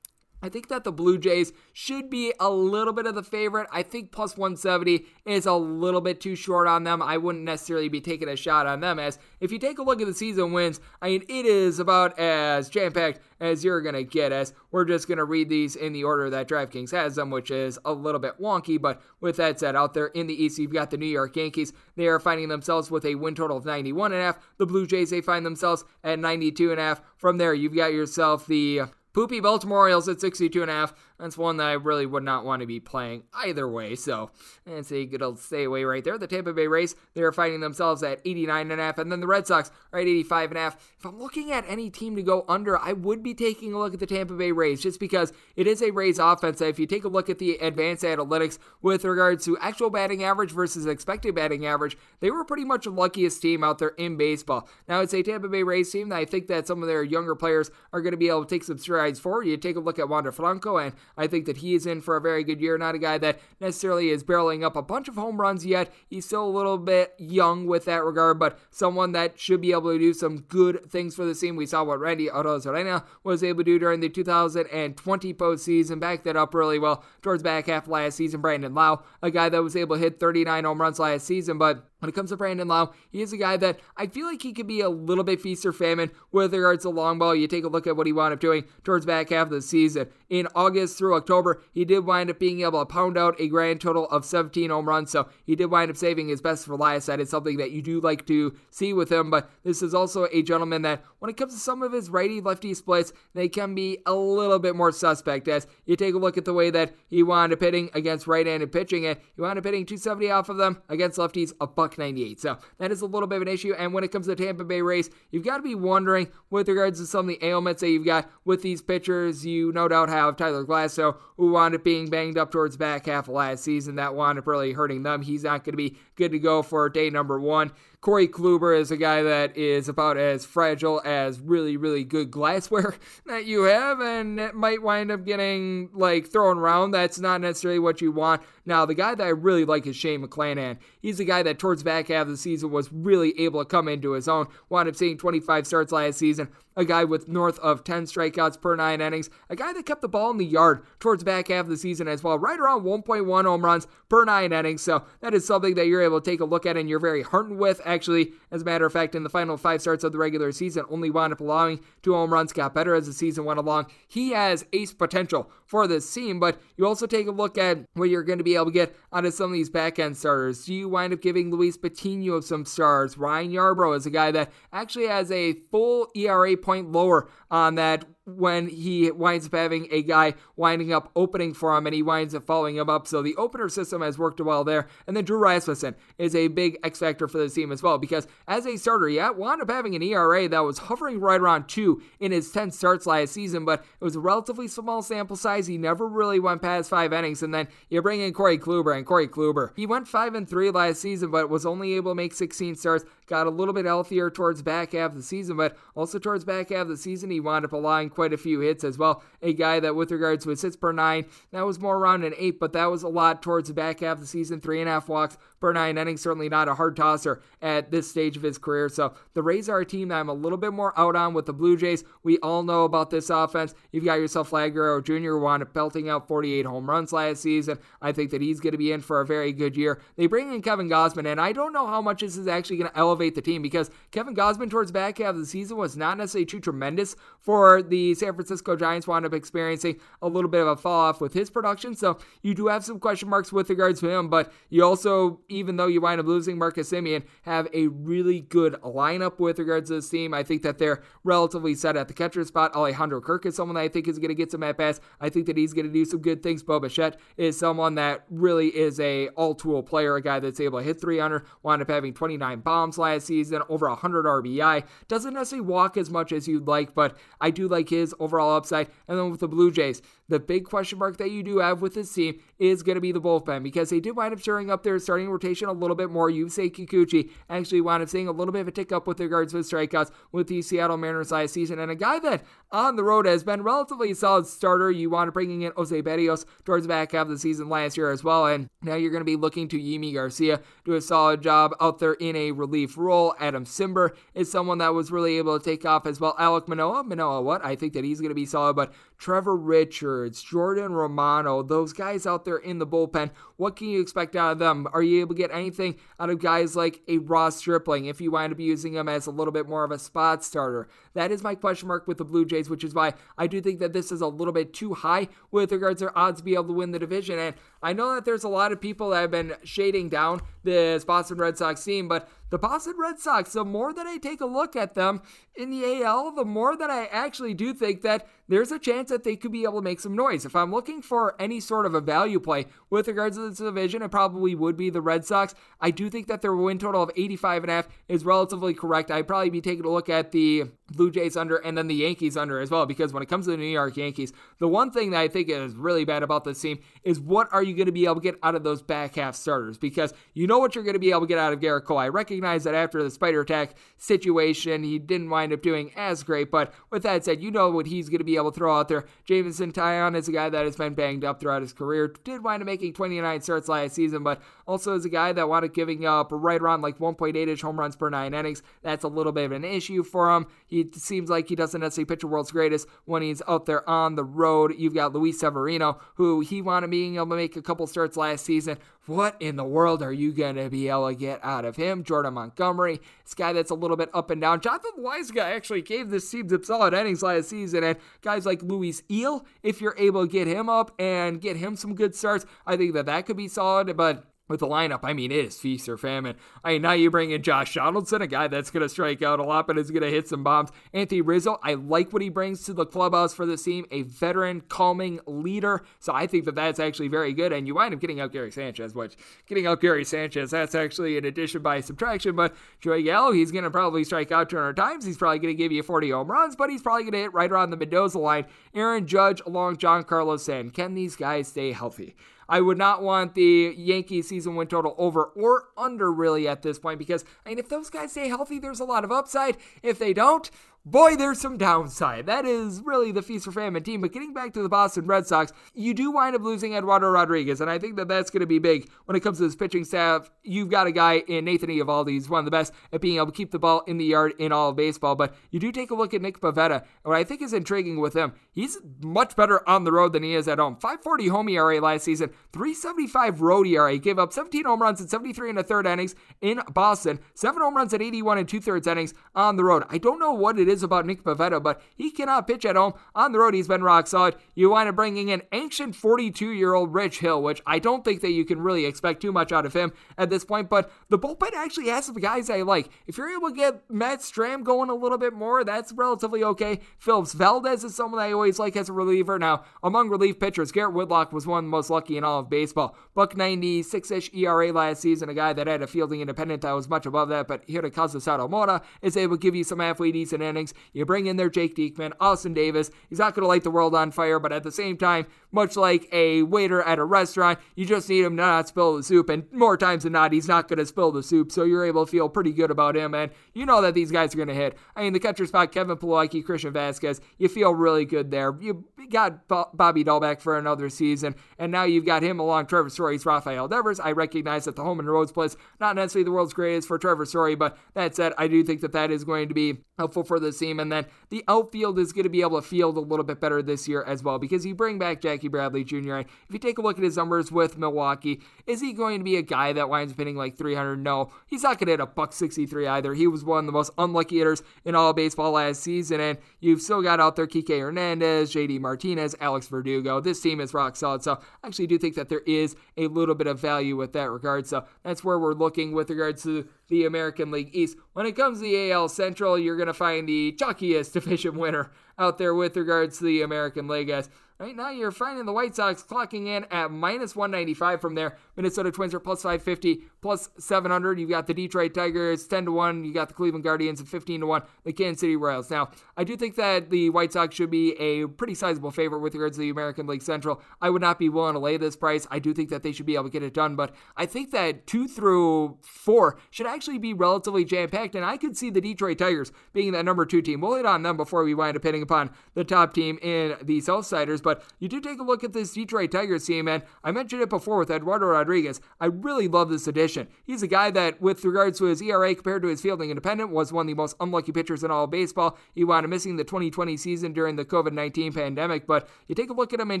I think that the Blue Jays should be a little bit of the favorite. I think plus 170 is a little bit too short on them. I wouldn't necessarily be taking a shot on them, as if you take a look at the season wins, I mean, it is about as jam packed as you're to get, as we're just to read these in the order that DraftKings has them, which is a little bit wonky. But with that said, out there in the East, you've got the New York Yankees. They are finding themselves with a win total of 91.5. The Blue Jays, they find themselves at 92.5. From there, you've got yourself the Poopy Baltimore Orioles at 62 and a half. That's one that I really would not want to be playing either way. So it's a good old stay away right there. The Tampa Bay Rays, they are fighting themselves at 89 and a half, and then the Red Sox are at 85 and a half. If I'm looking at any team to go under, I would be taking a look at the Tampa Bay Rays just because it is a Rays offense. If you take a look at the advanced analytics with regards to actual batting average versus expected batting average, they were pretty much the luckiest team out there in baseball. Now it's a Tampa Bay Rays team that I think that some of their younger players are going to be able to take some strides forward. You take a look at Wander Franco, and I think that he is in for a very good year. Not a guy that necessarily is barreling up a bunch of home runs yet. He's still a little bit young with that regard, but someone that should be able to do some good things for the team. We saw what Randy Arozarena was able to do during the 2020 postseason, back that up really well towards back half last season. Brandon Lowe, a guy that was able to hit 39 home runs last season, but when it comes to Brandon Lowe, he is a guy that I feel like he could be a little bit feast or famine with regards to long ball. You take a look at what he wound up doing towards back half of the season. In August through October, he did wind up being able to pound out a grand total of 17 home runs, so he did wind up saving his best for last. That is something that you do like to see with him, but this is also a gentleman that, when it comes to some of his righty lefty splits, they can be a little bit more suspect. As you take a look at the way that he wound up hitting against right handed pitching, and he wound up hitting 270 off of them against lefties, a buck 98. So that is a little bit of an issue. And when it comes to the Tampa Bay Rays, you've got to be wondering with regards to some of the ailments that you've got with these pitchers. You no doubt have Tyler Glasnow, who wound up being banged up towards back half of last season. That wound up really hurting them. He's not going to be good to go for day number one. Corey Kluber is a guy that is about as fragile as really, really good glassware that you have, and it might wind up getting like thrown around. That's not necessarily what you want. Now, the guy that I really like is Shane McClanahan. He's the guy that towards back half of the season was really able to come into his own. Wound up seeing 25 starts last season. A guy with north of 10 strikeouts per nine innings. A guy that kept the ball in the yard towards back half of the season as well. Right around 1.1 home runs per nine innings. So that is something that you're able to take a look at and you're very heartened with. Actually, as a matter of fact, in the final five starts of the regular season, only wound up allowing two home runs. Got better as the season went along. He has ace potential for this team, but you also take a look at what you're going to be able to get out of some of these back end starters. Do you wind up giving Luis Patino some stars? Ryan Yarbrough is a guy that actually has a full ERA point lower on that when he winds up having a guy winding up opening for him and he winds up following him up. So the opener system has worked well there. And then Drew Rasmussen is a big X factor for the team as well because as a starter, yeah, wound up having an ERA that was hovering right around two in his 10 starts last season, but it was a relatively small sample size. He never really went past five innings. And then you bring in Corey Kluber and Corey Kluber. He went five and three last season, but was only able to make 16 starts. Got a little bit healthier towards back half of the season, but also towards back half of the season, he wound up allowing quite a few hits as well. A guy that, with regards to his hits per nine, that was more around an eight, but that was a lot towards the back half of the season. Three and a half walks per nine innings, certainly not a hard tosser at this stage of his career. So the Rays are a team that I'm a little bit more out on with the Blue Jays. We all know about this offense. You've got yourself Guerrero Jr. wound up belting out 48 home runs last season. I think that he's going to be in for a very good year. They bring in Kevin Gausman, and I don't know how much this is actually going to elevate the team because Kevin Gausman towards back half of the season was not necessarily too tremendous for the San Francisco Giants wound up experiencing a little bit of a fall off with his production. So you do have some question marks with regards to him, but you also, even though you wind up losing Marcus Semien, have a really good lineup with regards to this team. I think that they're relatively set at the catcher spot. Alejandro Kirk is someone that I think is going to get some at bats. I think that he's going to do some good things. Bo Bichette is someone that really is a all-tool player, a guy that's able to hit 300, wound up having 29 bombs last season, over 100 RBI. Doesn't necessarily walk as much as you'd like, but I do like his overall upside. And then with the Blue Jays, the big question mark that you do have with this team is going to be the bullpen because they did wind up stirring up their starting rotation a little bit more. Yusei Kikuchi actually wound up seeing a little bit of a tick up with regards to strikeouts with the Seattle Mariners last season. And a guy that on the road has been relatively solid starter. You want up bringing in Jose Berrios towards the back half of the season last year as well. And now you're going to be looking to Yimi Garcia do a solid job out there in a relief role. Adam Cimber is someone that was really able to take off as well. Alek Manoah, Manoah, what? I think that he's going to be solid, but Trevor Richards, Jordan Romano, those guys out there in the bullpen, what can you expect out of them? Are you able to get anything out of guys like a Ross Stripling if you wind up using him as a little bit more of a spot starter? That is my question mark with the Blue Jays, which is why I do think that this is a little bit too high with regards to odds to be able to win the division. And I know that there's a lot of people that have been shading down this Boston Red Sox team, but the Boston Red Sox, the more that I take a look at them in the AL, the more that I actually do think that there's a chance that they could be able to make some noise. If I'm looking for any sort of a value play with regards to this division, it probably would be the Red Sox. I do think that their win total of 85 and a half is relatively correct. I'd probably be taking a look at the Blue Jays under and then the Yankees under as well because when it comes to the New York Yankees, the one thing that I think is really bad about this team is what are you going to be able to get out of those back half starters because you know what you're going to be able to get out of Gerrit Cole. I recognize that after the spider tack situation, he didn't wind up doing as great, but with that said, you know what he's going to be able to throw out there. Jameson Taillon is a guy that has been banged up throughout his career, did wind up making 29 starts last season, but also is a guy that wound up giving up right around like 1.8ish home runs per nine innings. That's a little bit of an issue for him. He seems like he doesn't necessarily pitch a world's greatest when he's out there on the road. You've got Luis Severino, who he wanted being able to make a couple starts last season. What in the world are you going to be able to get out of him? Jordan Montgomery, this guy that's a little bit up and down. Jonathan Loáisiga actually gave this team some solid innings last season, and guys like Luis Gil, if you're able to get him up and get him some good starts, I think that that could be solid. But with the lineup, I mean, it is feast or famine. I mean, now you bring in Josh Donaldson, a guy that's going to strike out a lot, but is going to hit some bombs. Anthony Rizzo, I like what he brings to the clubhouse for this team, a veteran, calming leader. So I think that that's actually very good. And you wind up getting out Gary Sanchez, which getting out Gary Sanchez, that's actually an addition by subtraction. But Joey Gallo, he's going to probably strike out 200 times. He's probably going to give you 40 home runs, but he's probably going to hit right around the Mendoza line. Aaron Judge along Giancarlo Stanton. Can these guys stay healthy? I would not want the Yankees season win total over or under really at this point because I mean if those guys stay healthy, there's a lot of upside. If they don't, boy, there's some downside. That is really the feast for famine team. But getting back to the Boston Red Sox, you do wind up losing Eduardo Rodriguez, and I think that that's going to be big when it comes to this pitching staff. You've got a guy in Nathan Eovaldi, he's one of the best at being able to keep the ball in the yard in all of baseball. But you do take a look at Nick Pivetta, and what I think is intriguing with him, he's much better on the road than he is at home. 540 home ERA last season, 375 road ERA. Gave up 17 home runs in 73 and a third innings in Boston, seven home runs at 81 and two thirds innings on the road. I don't know what it is about Nick Pivetta, but he cannot pitch at home. On the road, he's been rock solid. You wind up bringing in ancient 42 year old Rich Hill, which I don't think that you can really expect too much out of him at this point, but the bullpen actually has some guys I like. If you're able to get Matt Strahm going a little bit more, that's relatively okay. Phillips Valdez is someone I always like as a reliever. Now, among relief pitchers, Garrett Whitlock was one of the most lucky in all of baseball. Buck 96 ish ERA last season, a guy that had a fielding independent that was much above that, but Hirokazu Sawamura is able to give you some halfway decent innings. You bring in there Jake Diekman, Austin Davis. He's not going to light the world on fire, but at the same time, much like a waiter at a restaurant, you just need him to not spill the soup. And more times than not, he's not going to spill the soup. So you're able to feel pretty good about him. And you know that these guys are going to hit. I mean, the catcher spot, Kevin Plawecki, Christian Vázquez, you feel really good there. You got Bobby Dalbec for another season, and now you've got him him along Trevor Story's Rafael Devers. I recognize that the home and road splits not necessarily the world's greatest for Trevor Story, but that said, I do think that that is going to be helpful for this team. And then the outfield is going to be able to field a little bit better this year as well because you bring back Jackie Bradley Jr. And if you take a look at his numbers with Milwaukee, is he going to be a guy that winds up hitting like 300? No, he's not going to hit a buck 63 either. He was one of the most unlucky hitters in all baseball last season, and you've still got out there Kike Hernandez, JD Martinez, Alex Verdugo. This team is rock solid. So I actually do think that there is a little bit of value with that regard. So that's where we're looking with regards to the American League East. When it comes to the AL Central, you're going to find the chalkiest division winner out there with regards to the American League. As Right now, you're finding the White Sox clocking in at minus 195 from there. Minnesota Twins are plus 550, plus 700. You've got the Detroit Tigers 10 to 1. You got the Cleveland Guardians at 15 to 1. The Kansas City Royals. Now, I do think that the White Sox should be a pretty sizable favorite with regards to the American League Central. I would not be willing to lay this price. I do think that they should be able to get it done, but I think that two through four should actually be relatively jam packed, and I could see the Detroit Tigers being that number two team. We'll hit on them before we wind up hitting upon the top team in the Southsiders, but you do take a look at this Detroit Tigers team, and I mentioned it before with Eduardo Rodriguez. I really love this addition. He's a guy that, with regards to his ERA compared to his fielding independent, was one of the most unlucky pitchers in all of baseball. He wound up missing the 2020 season during the COVID 19 pandemic, but you take a look at him in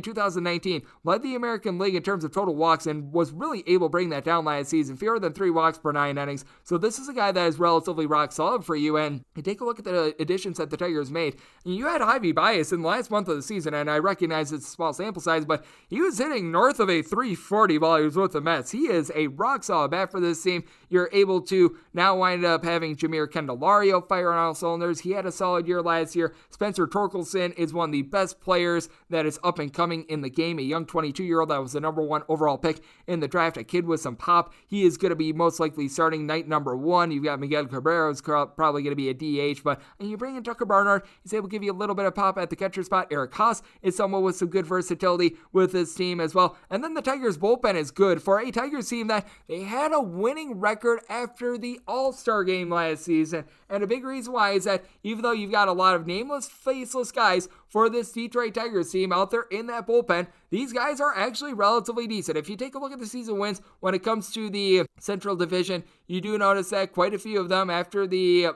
2019, led the American League in terms of total walks, and was really able to bring that down last season, fewer than three walks per nine innings. So this is a guy that is relatively rock solid for you, and you take a look at the additions that the Tigers made. And you had Javy Báez in the last month of the season, and I recognize it's a small sample size, but he was hitting north of a 340 while he was with the Mets. He is a rock solid bat for this team. You're able to now wind up having Jeimer Candelario fire on all cylinders. He had a solid year last year. Spencer Torkelson is one of the best players that is up and coming in the game. A young 22 year old that was the number one overall pick in the draft. A kid with some pop. He is going to be most likely starting night number one. You've got Miguel Cabrera, who's probably going to be a DH, but you bring in Tucker Barnhart. he's able to give you a little bit of pop at the catcher spot. Eric Haase is someone with some good versatility with this team as well. And then the Tigers bullpen is good for a Tigers team that they had a winning record after the All Star game last season. And a big reason why is that even though you've got a lot of nameless, faceless guys for this Detroit Tigers team out there in that bullpen, these guys are actually relatively decent. If you take a look at the season wins when it comes to the Central Division, you do notice that quite a few of them after the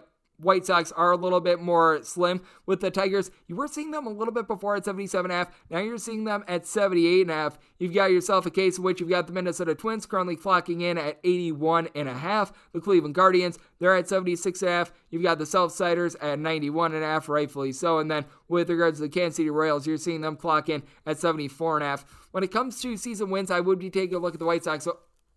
White Sox are a little bit more slim with the Tigers. You were seeing them a little bit before at 77.5. Now you're seeing them at 78.5. You've got yourself a case in which you've got the Minnesota Twins currently clocking in at 81.5. The Cleveland Guardians, they're at 76.5. You've got the Southsiders at 91.5, rightfully so. And then with regards to the Kansas City Royals, you're seeing them clock in at 74.5. When it comes to season wins, I would be taking a look at the White Sox.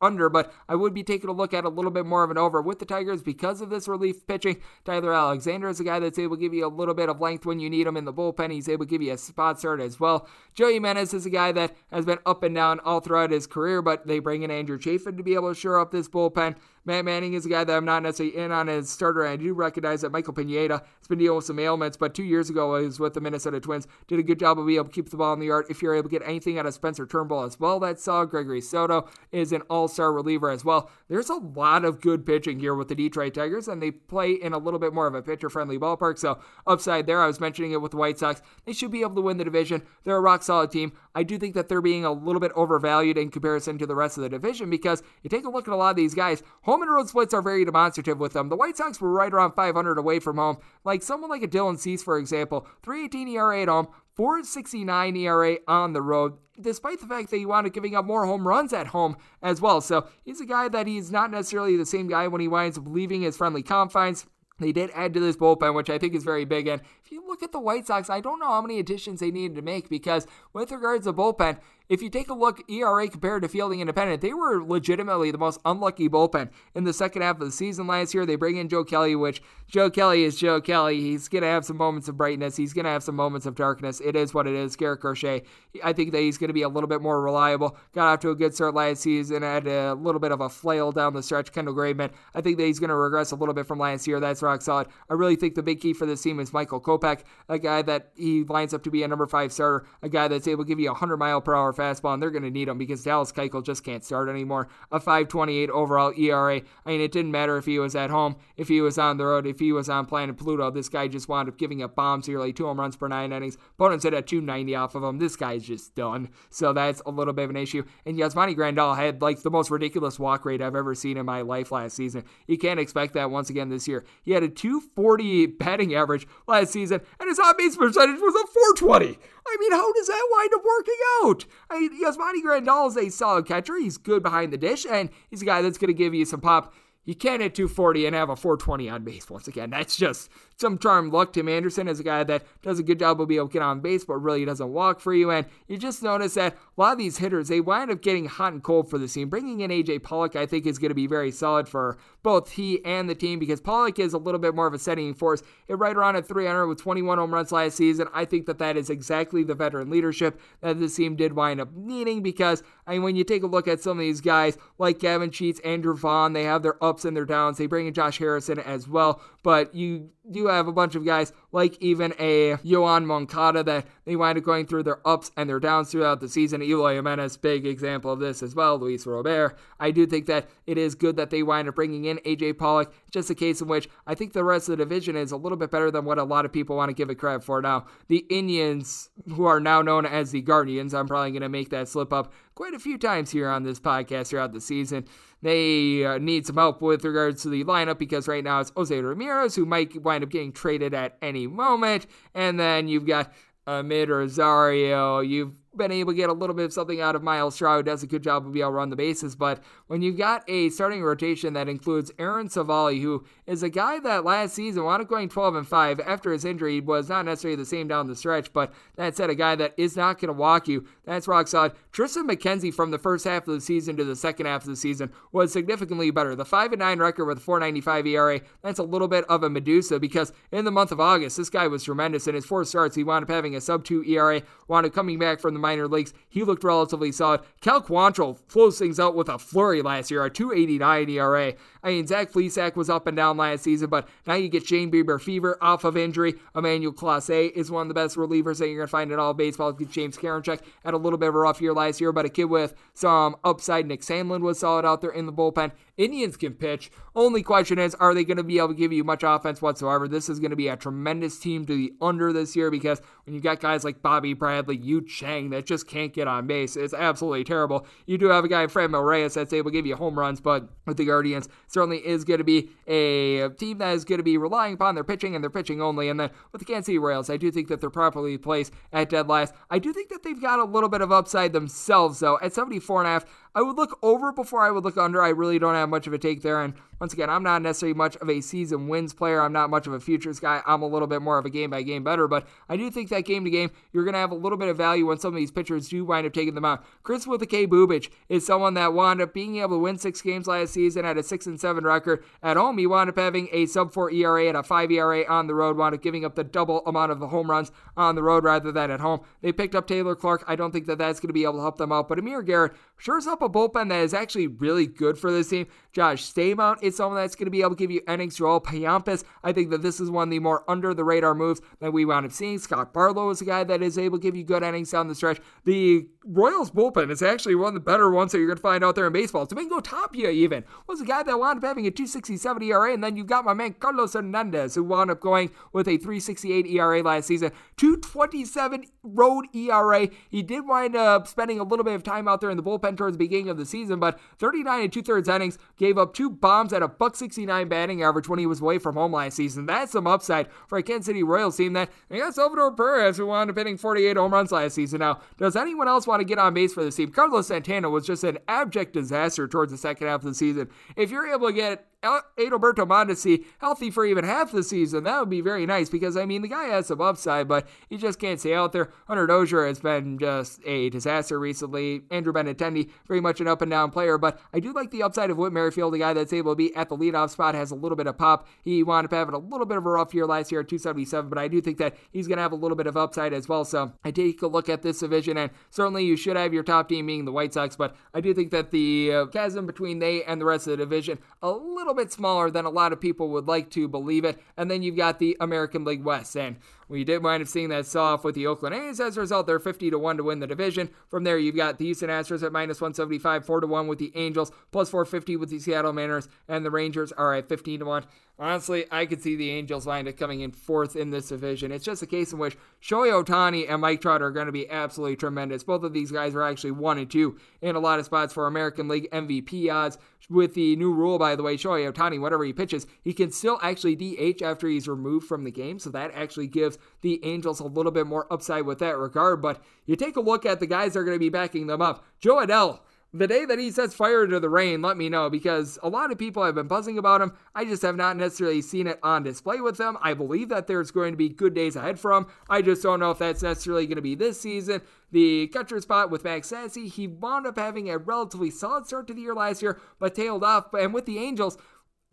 Under, but I would be taking a look at a little bit more of an over with the Tigers because of this relief pitching. Tyler Alexander is a guy that's able to give you a little bit of length when you need him in the bullpen. He's able to give you a spot start as well. Joey Jimenez is a guy that has been up and down all throughout his career, but they bring in Andrew Chafin to be able to shore up this bullpen. Matt Manning is a guy that I'm not necessarily in on as starter. And I do recognize that Michael Pineda has been dealing with some ailments, but two years ago he was with the Minnesota Twins. Did a good job of being able to keep the ball in the yard. If you're able to get anything out of Spencer Turnbull as well, that's saw Gregory Soto is an all-star reliever as well. There's a lot of good pitching here with the Detroit Tigers, and they play in a little bit more of a pitcher-friendly ballpark. So upside there, I was mentioning it with the White Sox. They should be able to win the division. They're a rock solid team. I do think that they're being a little bit overvalued in comparison to the rest of the division because you take a look at a lot of these guys. Home and road splits are very very demonstrative with them. The White Sox were right around 500 away from home. Like someone like a Dylan Cease, for example, 318 ERA at home, 469 ERA on the road, despite the fact that he wound up giving up more home runs at home as well. So he's a guy that he's not necessarily the same guy when he winds up leaving his friendly confines. They did add to this bullpen, which I think is very big. And if you look at the White Sox, I don't know how many additions they needed to make because, with regards to bullpen, if you take a look, ERA compared to Fielding Independent, they were legitimately the most unlucky bullpen in the second half of the season last year. They bring in Joe Kelly, which Joe Kelly is Joe Kelly. He's going to have some moments of brightness. He's going to have some moments of darkness. It is what it is. Garrett Crochet, I think that he's going to be a little bit more reliable. Got off to a good start last season, had a little bit of a flail down the stretch. Kendall Graveman, I think that he's going to regress a little bit from last year. That's rock solid. I really think the big key for this team is Michael Kopech, a guy that he lines up to be a number five starter, a guy that's able to give you a 100 mile per hour fastball, and they're going to need him because Dallas Keuchel just can't start anymore. A 5.28 overall ERA. I mean, it didn't matter if he was at home, if he was on the road, if he was on planet Pluto. This guy just wound up giving up bombs here, like two home runs per nine innings. Opponents hit at 290 off of him. This guy's just done. So that's a little bit of an issue. And Yasmani Grandal had like the most ridiculous walk rate I've ever seen in my life last season. You can't expect that once again this year. He had a 240 batting average last season, and his on base percentage was a 420. I mean, how does that wind up working out? I mean, Yasmani Grandal is a solid catcher. He's good behind the dish, and he's a guy that's going to give you some pop. You can't hit 240 and have a 420 on base once again. That's just some charm luck. Tim Anderson is a guy that does a good job of being able to get on base, but really doesn't walk for you. And you just notice that a lot of these hitters, they wind up getting hot and cold for the team. Bringing in AJ Pollock, I think, is going to be very solid for both he and the team because Pollock is a little bit more of a setting force. It right around at 300 with 21 home runs last season. I think that that is exactly the veteran leadership that this team did wind up needing because I mean, when you take a look at some of these guys like Gavin Sheets, Andrew Vaughn, they have their ups and their downs. They bring in Josh Harrison as well, but you do have a bunch of guys like even a Yoan Moncada that they wind up going through their ups and their downs throughout the season. Eloy Jimenez, big example of this as well. Luis Robert. I do think that it is good that they wind up bringing in AJ Pollock. Just a case in which I think the rest of the division is a little bit better than what a lot of people want to give it credit for. Now, the Indians, who are now known as the Guardians, I'm probably going to make that slip up quite a few times here on this podcast throughout the season. They uh, need some help with regards to the lineup because right now it's Jose Ramirez, who might wind up getting traded at any moment. And then you've got Amed Rosario. You've been able to get a little bit of something out of Myles Straw, who does a good job of being able to run the bases. But when you've got a starting rotation that includes Aaron Civale, who is a guy that last season wound up going 12 and 5 after his injury, was not necessarily the same down the stretch, but that said, a guy that is not going to walk you. That's rock solid. Triston McKenzie from the first half of the season to the second half of the season was significantly better. The 5 and 9 record with a 495 ERA, that's a little bit of a Medusa because in the month of August, this guy was tremendous. In his four starts, he wound up having a sub 2 ERA, wound up coming back from the minor leagues. He looked relatively solid. Cal Quantrill flows things out with a flurry last year, a 289 ERA. I mean, Zach Plesac was up and down last season, but now you get Shane Bieber Fever off of injury. Emmanuel Clase is one of the best relievers that you're going to find in all baseball. James Karinchak had a little bit of a rough year last year, but a kid with some upside. Nick Sandlin was solid out there in the bullpen. Indians can pitch. Only question is, are they going to be able to give you much offense whatsoever? This is going to be a tremendous team to the under this year because when you've got guys like Bobby Bradley, Yu Chang that just can't get on base, it's absolutely terrible. You do have a guy, Fred Reyes, that's able to give you home runs, but with the Guardians, certainly is going to be a team that is going to be relying upon their pitching and their pitching only. And then with the Kansas City Royals, I do think that they're properly placed at dead last. I do think that they've got a little bit of upside themselves, though. At 74 and a half, I would look over before I would look under. I really don't have much of a take there. And once again, I'm not necessarily much of a season wins player. I'm not much of a futures guy. I'm a little bit more of a game by game better. But I do think that game to game, you're going to have a little bit of value when some of these pitchers do wind up taking them out. Chris with the K Bubic is someone that wound up being able to win six games last season at a six and seven record. At home, he wound up having a sub four ERA and a five ERA on the road, wound up giving up the double amount of the home runs on the road rather than at home. They picked up Taylor Clarke. I don't think that that's going to be able to help them out. But Amir Garrett shores up a bullpen that is actually really good for this team. Josh Staumont is someone that's going to be able to give you innings. Joel Payamps, I think that this is one of the more under the radar moves that we wound up seeing. Scott Barlow is a guy that is able to give you good innings down the stretch. The Royals bullpen is actually one of the better ones that you're going to find out there in baseball. Domingo Tapia even was a guy that wound up having a 267 ERA, and then you've got my man Carlos Hernandez who wound up going with a 368 ERA last season, 227 road ERA. He did wind up spending a little bit of time out there in the bullpen towards the beginning of the season, but 39 and two thirds innings, gave up two bombs at a buck 69 batting average when he was away from home last season. That's some upside for a Kansas City Royals team that they got Salvador Perez who wound up hitting 48 home runs last season. Now, does anyone else want to get on base for this team? Carlos Santana was just an abject disaster towards the second half of the season. If you're able to get Adalberto Mondesi healthy for even half the season, that would be very nice because, I mean, the guy has some upside, but he just can't stay out there. Hunter Dozier has been just a disaster recently. Andrew Benintendi, very much an up and down player, but I do like the upside of Whit Merrifield, a guy that's able to be at the leadoff spot, has a little bit of pop. He wound up having a little bit of a rough year last year at 277, but I do think that he's going to have a little bit of upside as well. So I take a look at this division, and certainly you should have your top team being the White Sox, but I do think that the uh, chasm between they and the rest of the division a little bit smaller than a lot of people would like to believe it. And then you've got the American League West. And We did wind up seeing that sell off with the Oakland A's. As a result, they're 50 to 1 to win the division. From there, you've got the Houston Astros at minus 175, 4 to 1 with the Angels, plus 450 with the Seattle Mariners, and the Rangers are at 15 to 1. Honestly, I could see the Angels wind up coming in fourth in this division. It's just a case in which Shohei Ohtani and Mike Trout are going to be absolutely tremendous. Both of these guys are actually one and two in a lot of spots for American League MVP odds. With the new rule, by the way, Shohei Ohtani, whatever he pitches, he can still actually DH after he's removed from the game. So that actually gives the Angels a little bit more upside with that regard. But you take a look at the guys that are going to be backing them up. Jo Adell the day that he sets fire to the rain, let me know because a lot of people have been buzzing about him. I just have not necessarily seen it on display with him. I believe that there's going to be good days ahead for him. I just don't know if that's necessarily going to be this season. The catcher spot with Max Stassi, he wound up having a relatively solid start to the year last year, but tailed off. And with the Angels,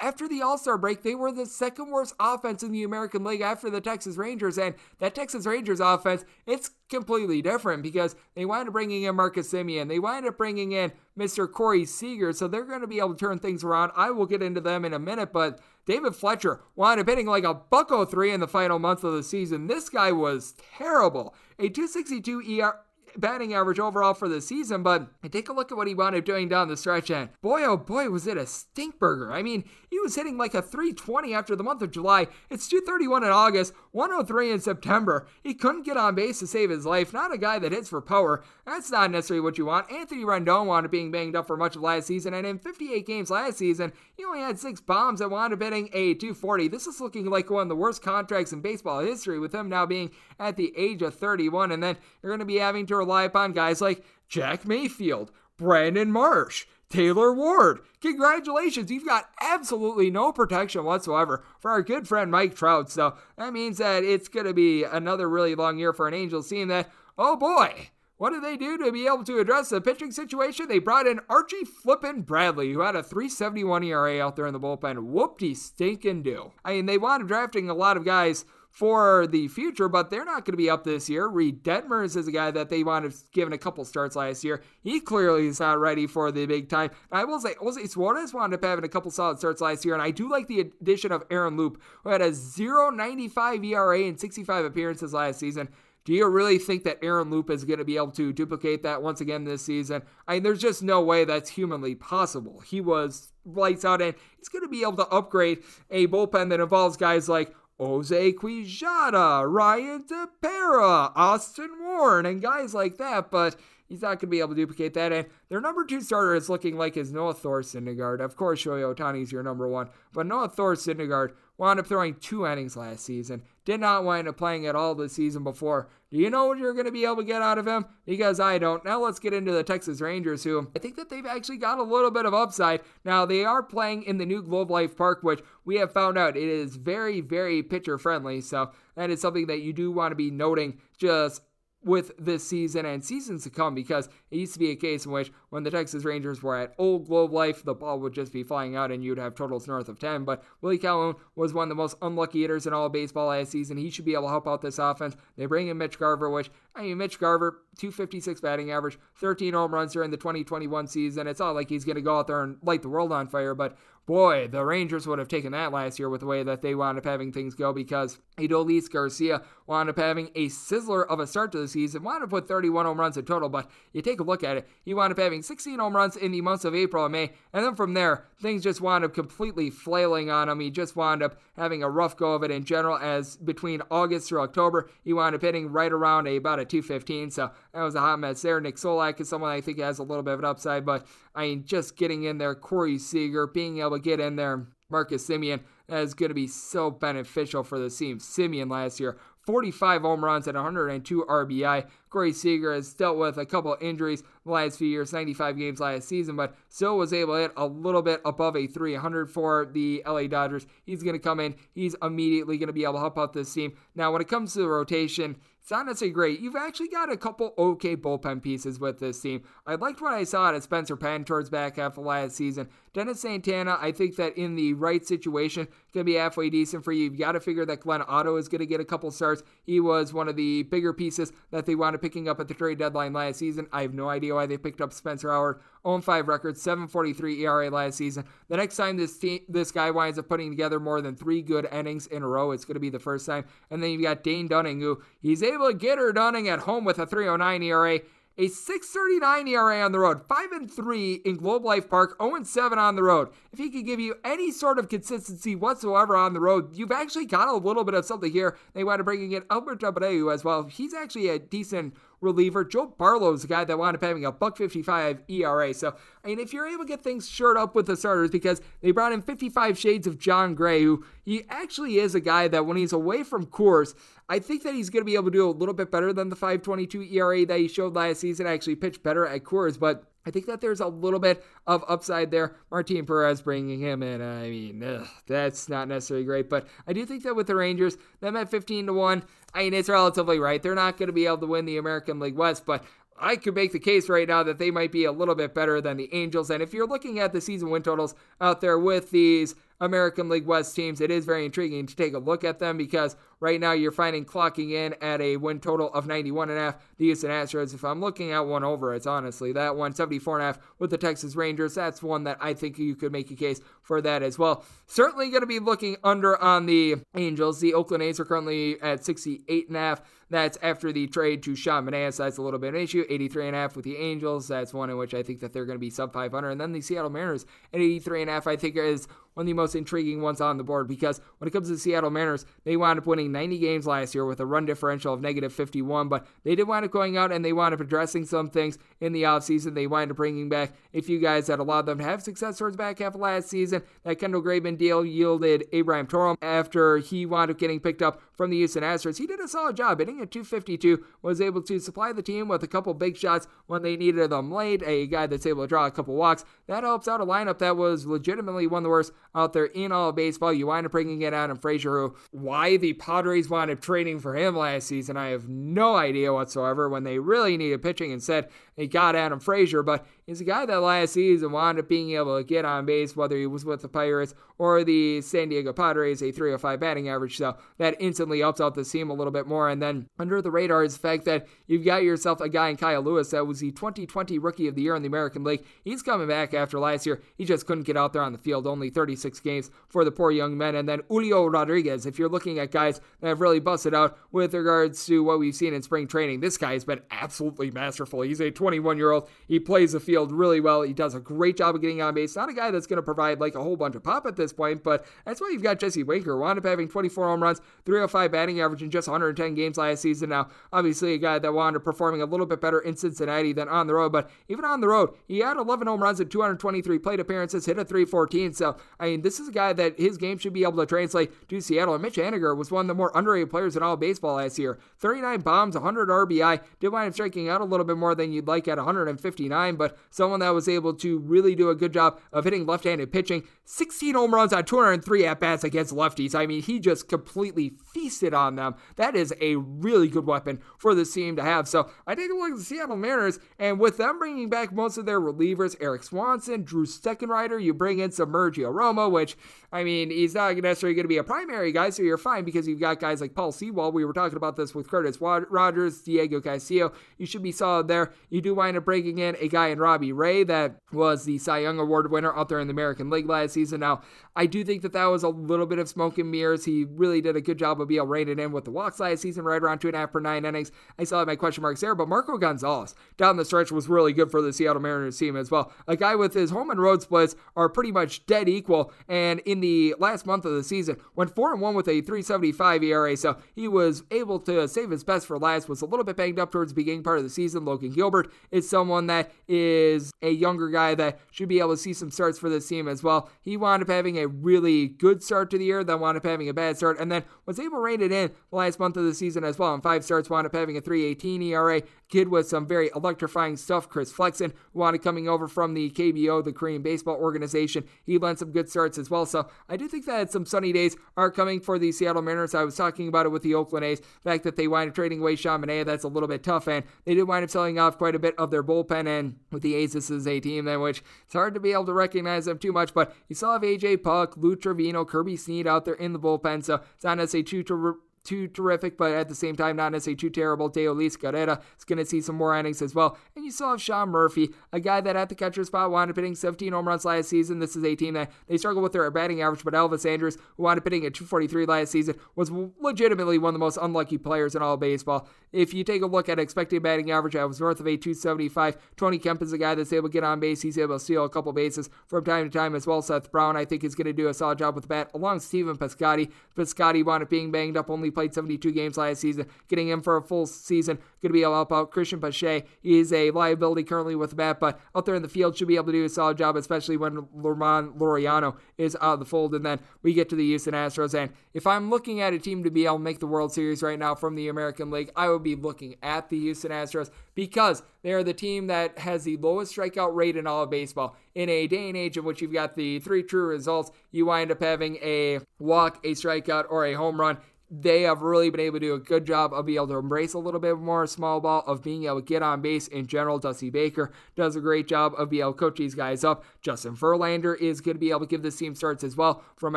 after the All Star break, they were the second worst offense in the American League after the Texas Rangers. And that Texas Rangers offense, it's completely different because they wind up bringing in Marcus Semien. They wind up bringing in Mr. Corey Seager. So they're going to be able to turn things around. I will get into them in a minute, but David Fletcher wound up hitting like a bucko three in the final month of the season. This guy was terrible. A 262 ER batting average overall for the season, but take a look at what he wound up doing down the stretch. And boy, oh boy, was it a stink burger. I mean, he was hitting like a 320 after the month of July. It's 231 in August, 103 in September. He couldn't get on base to save his life. Not a guy that hits for power. That's not necessarily what you want. Anthony Rendon wound up being banged up for much of last season, and in 58 games last season, he only had six bombs and wound up hitting a 240. This is looking like one of the worst contracts in baseball history, with him now being at the age of 31. And then you're going to be having to rely upon guys like Jack Mayfield, Brandon Marsh, Taylor Ward. Congratulations, you've got absolutely no protection whatsoever for our good friend Mike Trout. So that means that it's going to be another really long year for an Angels team that, oh boy, what did they do to be able to address the pitching situation? They brought in Archie Flippin Bradley, who had a 371 ERA out there in the bullpen. Whoop-de stinking do. I mean, they wound up drafting a lot of guys for the future, but they're not going to be up this year. Reid Detmers is a guy that they wound up giving a couple starts last year. He clearly is not ready for the big time. I will say, Jose Suarez wound up having a couple solid starts last year, and I do like the addition of Aaron Loup, who had a 0.95 ERA in 65 appearances last season. Do you really think that Aaron Loup is going to be able to duplicate that once again this season? I mean, there's just no way that's humanly possible. He was lights out, and he's going to be able to upgrade a bullpen that involves guys like Jose Quijada, Ryan Tepera, Austin Warren, and guys like that, but he's not going to be able to duplicate that. And their number two starter is looking like his Noah Thor Syndergaard. Of course, Shohei Ohtani is your number one, but Noah Thor Syndergaard wound up throwing two innings last season. Did not wind up playing at all the season before. Do you know what you're going to be able to get out of him? Because I don't. Now let's get into the Texas Rangers, who I think that they've actually got a little bit of upside. Now they are playing in the new Globe Life Park, which we have found out it is very, very pitcher friendly. So that is something that you do want to be noting just with this season and seasons to come because it used to be a case in which when the Texas Rangers were at old Globe Life, the ball would just be flying out and you'd have totals north of 10. But Willie Calhoun was one of the most unlucky hitters in all of baseball last season. He should be able to help out this offense. They bring in Mitch Garver, which, I mean, Mitch Garver, 256 batting average, 13 home runs during the 2021 season. It's not like he's going to go out there and light the world on fire, but boy, the Rangers would have taken that last year with the way that they wound up having things go because Adolis Garcia wound up having a sizzler of a start to the season, wound up with 31 home runs in total, but you take a look at it, he wound up having 16 home runs in the months of April and May, and then from there, things just wound up completely flailing on him. He just wound up having a rough go of it in general, as between August through October, he wound up hitting right around a, about a 215, so that was a hot mess there. Nick Solak is someone I think has a little bit of an upside, but I mean, just getting in there, Corey Seager, being able to get in there, Marcus Semien, that is going to be so beneficial for the team. Semien last year, 45 home runs and 102 RBI. Corey Seager has dealt with a couple of injuries the last few years, 95 games last season, but still was able to hit a little bit above a 300 for the LA Dodgers. He's going to come in. He's immediately going to be able to help out this team. Now, when it comes to the rotation, it's not necessarily great. You've actually got a couple okay bullpen pieces with this team. I liked what I saw out of Spencer Penn towards back half of last season. Dennis Santana, I think that in the right situation, going to be halfway decent for you. You've got to figure that Glenn Otto is going to get a couple starts. He was one of the bigger pieces that they wound up picking up at the trade deadline last season. I have no idea why they picked up Spencer Howard 0-5 record, 7.43 ERA last season. The next time this team, this guy winds up putting together more than three good innings in a row, it's going to be the first time. And then you've got Dane Dunning, who he's able to get her Dunning at home with a 3.09 ERA a 639 ERA on the road, 5 and 3 in Globe Life Park, 0 and 7 on the road. If he could give you any sort of consistency whatsoever on the road, you've actually got a little bit of something here. They want to bring in Albert Abreu as well. He's actually a decent reliever. Joe Barlow is a guy that wound up having a buck 55 ERA. So, I mean, if you're able to get things shored up with the starters, because they brought in 55 shades of Jon Gray, who he actually is a guy that when he's away from Coors, I think that he's going to be able to do a little bit better than the 522 ERA that he showed last season. Actually pitched better at Coors, but I think that there's a little bit of upside there. Martin Perez bringing him in. I mean, ugh, that's not necessarily great, but I do think that with the Rangers, them at 15 to 1, I mean, it's relatively right. They're not going to be able to win the American League West, but I could make the case right now that they might be a little bit better than the Angels. And if you're looking at the season win totals out there with these American League West teams, it is very intriguing to take a look at them because right now you're finding clocking in at a win total of 91 and a half. The Houston Astros, if I'm looking at one over, it's honestly that one 74 and a half with the Texas Rangers. That's one that I think you could make a case for that as well. Certainly going to be looking under on the Angels. The Oakland A's are currently at 68 and a half. That's after the trade to Sean Manaea. That's a little bit of an issue. 83 and a half with the Angels. That's one in which I think that they're going to be sub 500. And then the Seattle Mariners at 83 and a half, I think is one of the most intriguing ones on the board because when it comes to the Seattle Mariners, they wound up winning 90 games last year with a run differential of negative 51, but they did wind up going out and they wound up addressing some things in the offseason. They wind up bringing back a few guys that allowed them to have success towards back half of last season. That Kendall Graveman deal yielded Abraham Toro after he wound up getting picked up from the Houston Astros. He did a solid job hitting at 252, was able to supply the team with a couple big shots when they needed them late, a guy that's able to draw a couple walks. That helps out a lineup that was legitimately one of the worst out there in all of baseball. You wind up bringing in Adam Frazier, who why the Padres wound up trading for him last season, I have no idea whatsoever. When they really needed pitching, instead they got Adam Frazier, but he's a guy that last season wound up being able to get on base, whether he was with the Pirates or the San Diego Padres, a 305 batting average. So that instantly helps out the team a little bit more. And then under the radar is the fact that you've got yourself a guy in Kyle Lewis that was the 2020 Rookie of the Year in the American League. He's coming back after last year. He just couldn't get out there on the field, only 36 games for the poor young men. And then Julio Rodriguez, if you're looking at guys that have really busted out with regards to what we've seen in spring training, this guy has been absolutely masterful. He's a 21 year old. He plays the field really well. He does a great job of getting on base. Not a guy that's going to provide like a whole bunch of pop at this point, but that's why you've got Jesse Winker. Wound up having 24 home runs, 305 batting average in just 110 games last season. Now, obviously, a guy that wound up performing a little bit better in Cincinnati than on the road, but even on the road, he had 11 home runs and 223 plate appearances, hit a 314. So, I mean, this is a guy that his game should be able to translate to Seattle. And Mitch Haniger was one of the more underrated players in all baseball last year. 39 bombs, 100 RBI, did wind up striking out a little bit more than you'd like at 159, but someone that was able to really do a good job of hitting left handed pitching. 16 home runs on 203 at bats against lefties. I mean, he just completely feasted on them. That is a really good weapon for the team to have. So I take a look at the Seattle Mariners, and with them bringing back most of their relievers, Erik Swanson, Drew Steckenrider, you bring in some Sergio Romo, which, I mean, he's not necessarily going to be a primary guy, so you're fine because you've got guys like Paul Sewald. We were talking about this with Curtis Rogers, Diego Castillo. You should be solid there. You do wind up bringing in a guy in Robbie Ray that was the Cy Young Award winner out there in the American League last season. Now, I do think that that was a little bit of smoke and mirrors. He really did a good job of being rated in with the walks last season, right around two and a half per nine innings. I still have my question marks there, but Marco Gonzalez down the stretch was really good for the Seattle Mariners team as well. A guy with his home and road splits are pretty much dead equal, and in the last month of the season, went four and one with a 3.75 ERA. So he was able to save his best for last. Was a little bit banged up towards the beginning part of the season. Logan Gilbert is someone that is a younger guy that should be able to see some starts for this team as well. He wound up having a really good start to the year, then wound up having a bad start, and then was able to rein it in the last month of the season as well. In five starts, wound up having a 3.18 ERA. Kid with some very electrifying stuff. Chris Flexen wound up coming over from the KBO, the Korean Baseball Organization. He lent some good starts as well. So I do think that some sunny days are coming for the Seattle Mariners. I was talking about it with the Oakland A's. The fact that they wind up trading away Sean Manaea, that's a little bit tough, and they did wind up selling off quite a bit of their bullpen. And with the A's, this is a team in which it's hard to be able to recognize them too much, but you still have AJ Puk, Lou Trivino, Kirby Snead out there in the bullpen, so it's not necessarily too, too too terrific, but at the same time, not necessarily too terrible. Deolis Guerra is going to see some more innings as well. And you still have Sean Murphy, a guy that at the catcher spot wound up hitting 17 home runs last season. This is a team that they struggle with their batting average, but Elvis Andrus, who wound up hitting at 243 last season, was legitimately one of the most unlucky players in all baseball. If you take a look at expected batting average, I was north of a 275. Tony Kemp is a guy that's able to get on base. He's able to steal a couple bases from time to time as well. Seth Brown, I think, is going to do a solid job with the bat, along with Stephen Piscotty. Piscotty wound up being banged up, only played 72 games last season. Getting him for a full season, going to be a help out. Cristian Pache is a liability currently with the bat, but out there in the field should be able to do a solid job, especially when Ramon Laureano is out of the fold. And then we get to the Houston Astros. And if I'm looking at a team to be able to make the World Series right now from the American League, I would be looking at the Houston Astros because they are the team that has the lowest strikeout rate in all of baseball. In a day and age in which you've got the three true results, you wind up having a walk, a strikeout, or a home run they have really been able to do a good job of being able to embrace a little bit more small ball, of being able to get on base in general. Dusty Baker does a great job of being able to coach these guys up. Justin Verlander is going to be able to give this team starts as well. From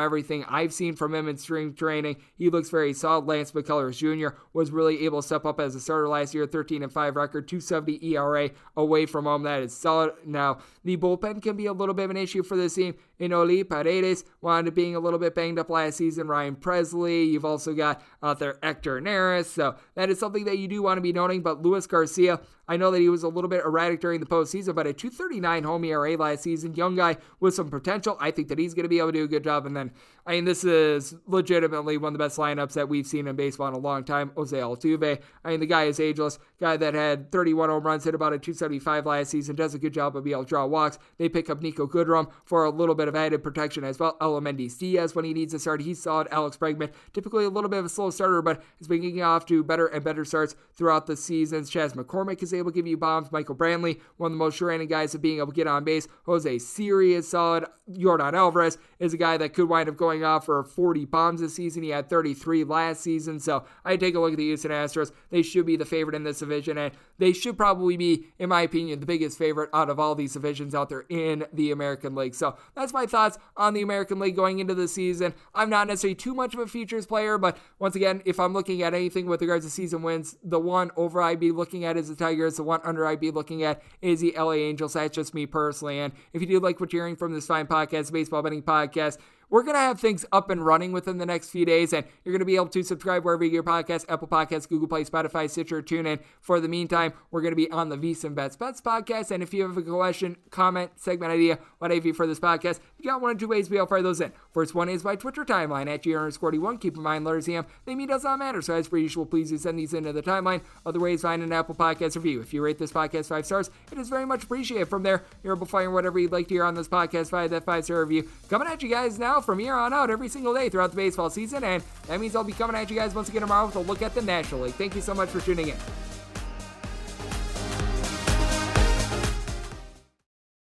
everything I've seen from him in spring training, he looks very solid. Lance McCullers Jr. was really able to step up as a starter last year, 13 and 5 record, 270 ERA away from home. That is solid. Now, the bullpen can be a little bit of an issue for this team. Enoli Paredes wound up being a little bit banged up last season. Ryan Pressly, you've also got got out there Hector Neris. So that is something that you do want to be noting. But Luis Garcia, I know that he was a little bit erratic during the postseason, but a 239 home ERA last season, young guy with some potential. I think that he's going to be able to do a good job. And then, I mean, this is legitimately one of the best lineups that we've seen in baseball in a long time. Jose Altuve. I mean, the guy is ageless. Guy that had 31 home runs, hit about a 275 last season, does a good job of being able to draw walks. They pick up Niko Goodrum for a little bit of added protection as well. Aledmys Diaz when he needs to start. He's solid. Alex Bregman, typically a little bit of a slow starter, but has been getting off to better and better starts throughout the seasons. Chas McCormick is able to give you bombs. Michael Brantley, one of the most sure-handed guys of being able to get on base. Jose Siri is solid. Yordan Alvarez is a guy that could wind up going off for 40 bombs this season. He had 33 last season. So I take a look at the Houston Astros. They should be the favorite in this division, and they should probably be, in my opinion, the biggest favorite out of all these divisions out there in the American League. So that's my thoughts on the American League going into the season. I'm not necessarily too much of a futures player, but once again, if I'm looking at anything with regards to season wins, the one over I'd be looking at is the Tigers. The one under I'd be looking at is the LA Angels. That's just me personally. And if you do like what you're hearing from this fine podcast, Baseball Betting Podcast, we're going to have things up and running within the next few days, and you're going to be able to subscribe wherever you get your podcast, Apple Podcasts, Google Play, Spotify, Stitcher, TuneIn. For the meantime, we're going to be on the VSiN Bets Bets podcast, and if you have a question, comment, segment idea, whatever for this podcast, you got one or two ways we will fire those in. First one is by Twitter timeline at GR underscore 1 Keep in mind, letters EM, they mean does not matter, so as per usual, please do send these into the timeline. Other ways, find an Apple Podcast review. If you rate this podcast five stars, it is very much appreciated. From there, you're able to find whatever you'd like to hear on this podcast via that five star review. Coming at you guys now from here on out every single day throughout the baseball season, and that means I'll be coming at you guys once again tomorrow with a look at the National League. Thank you so much for tuning in.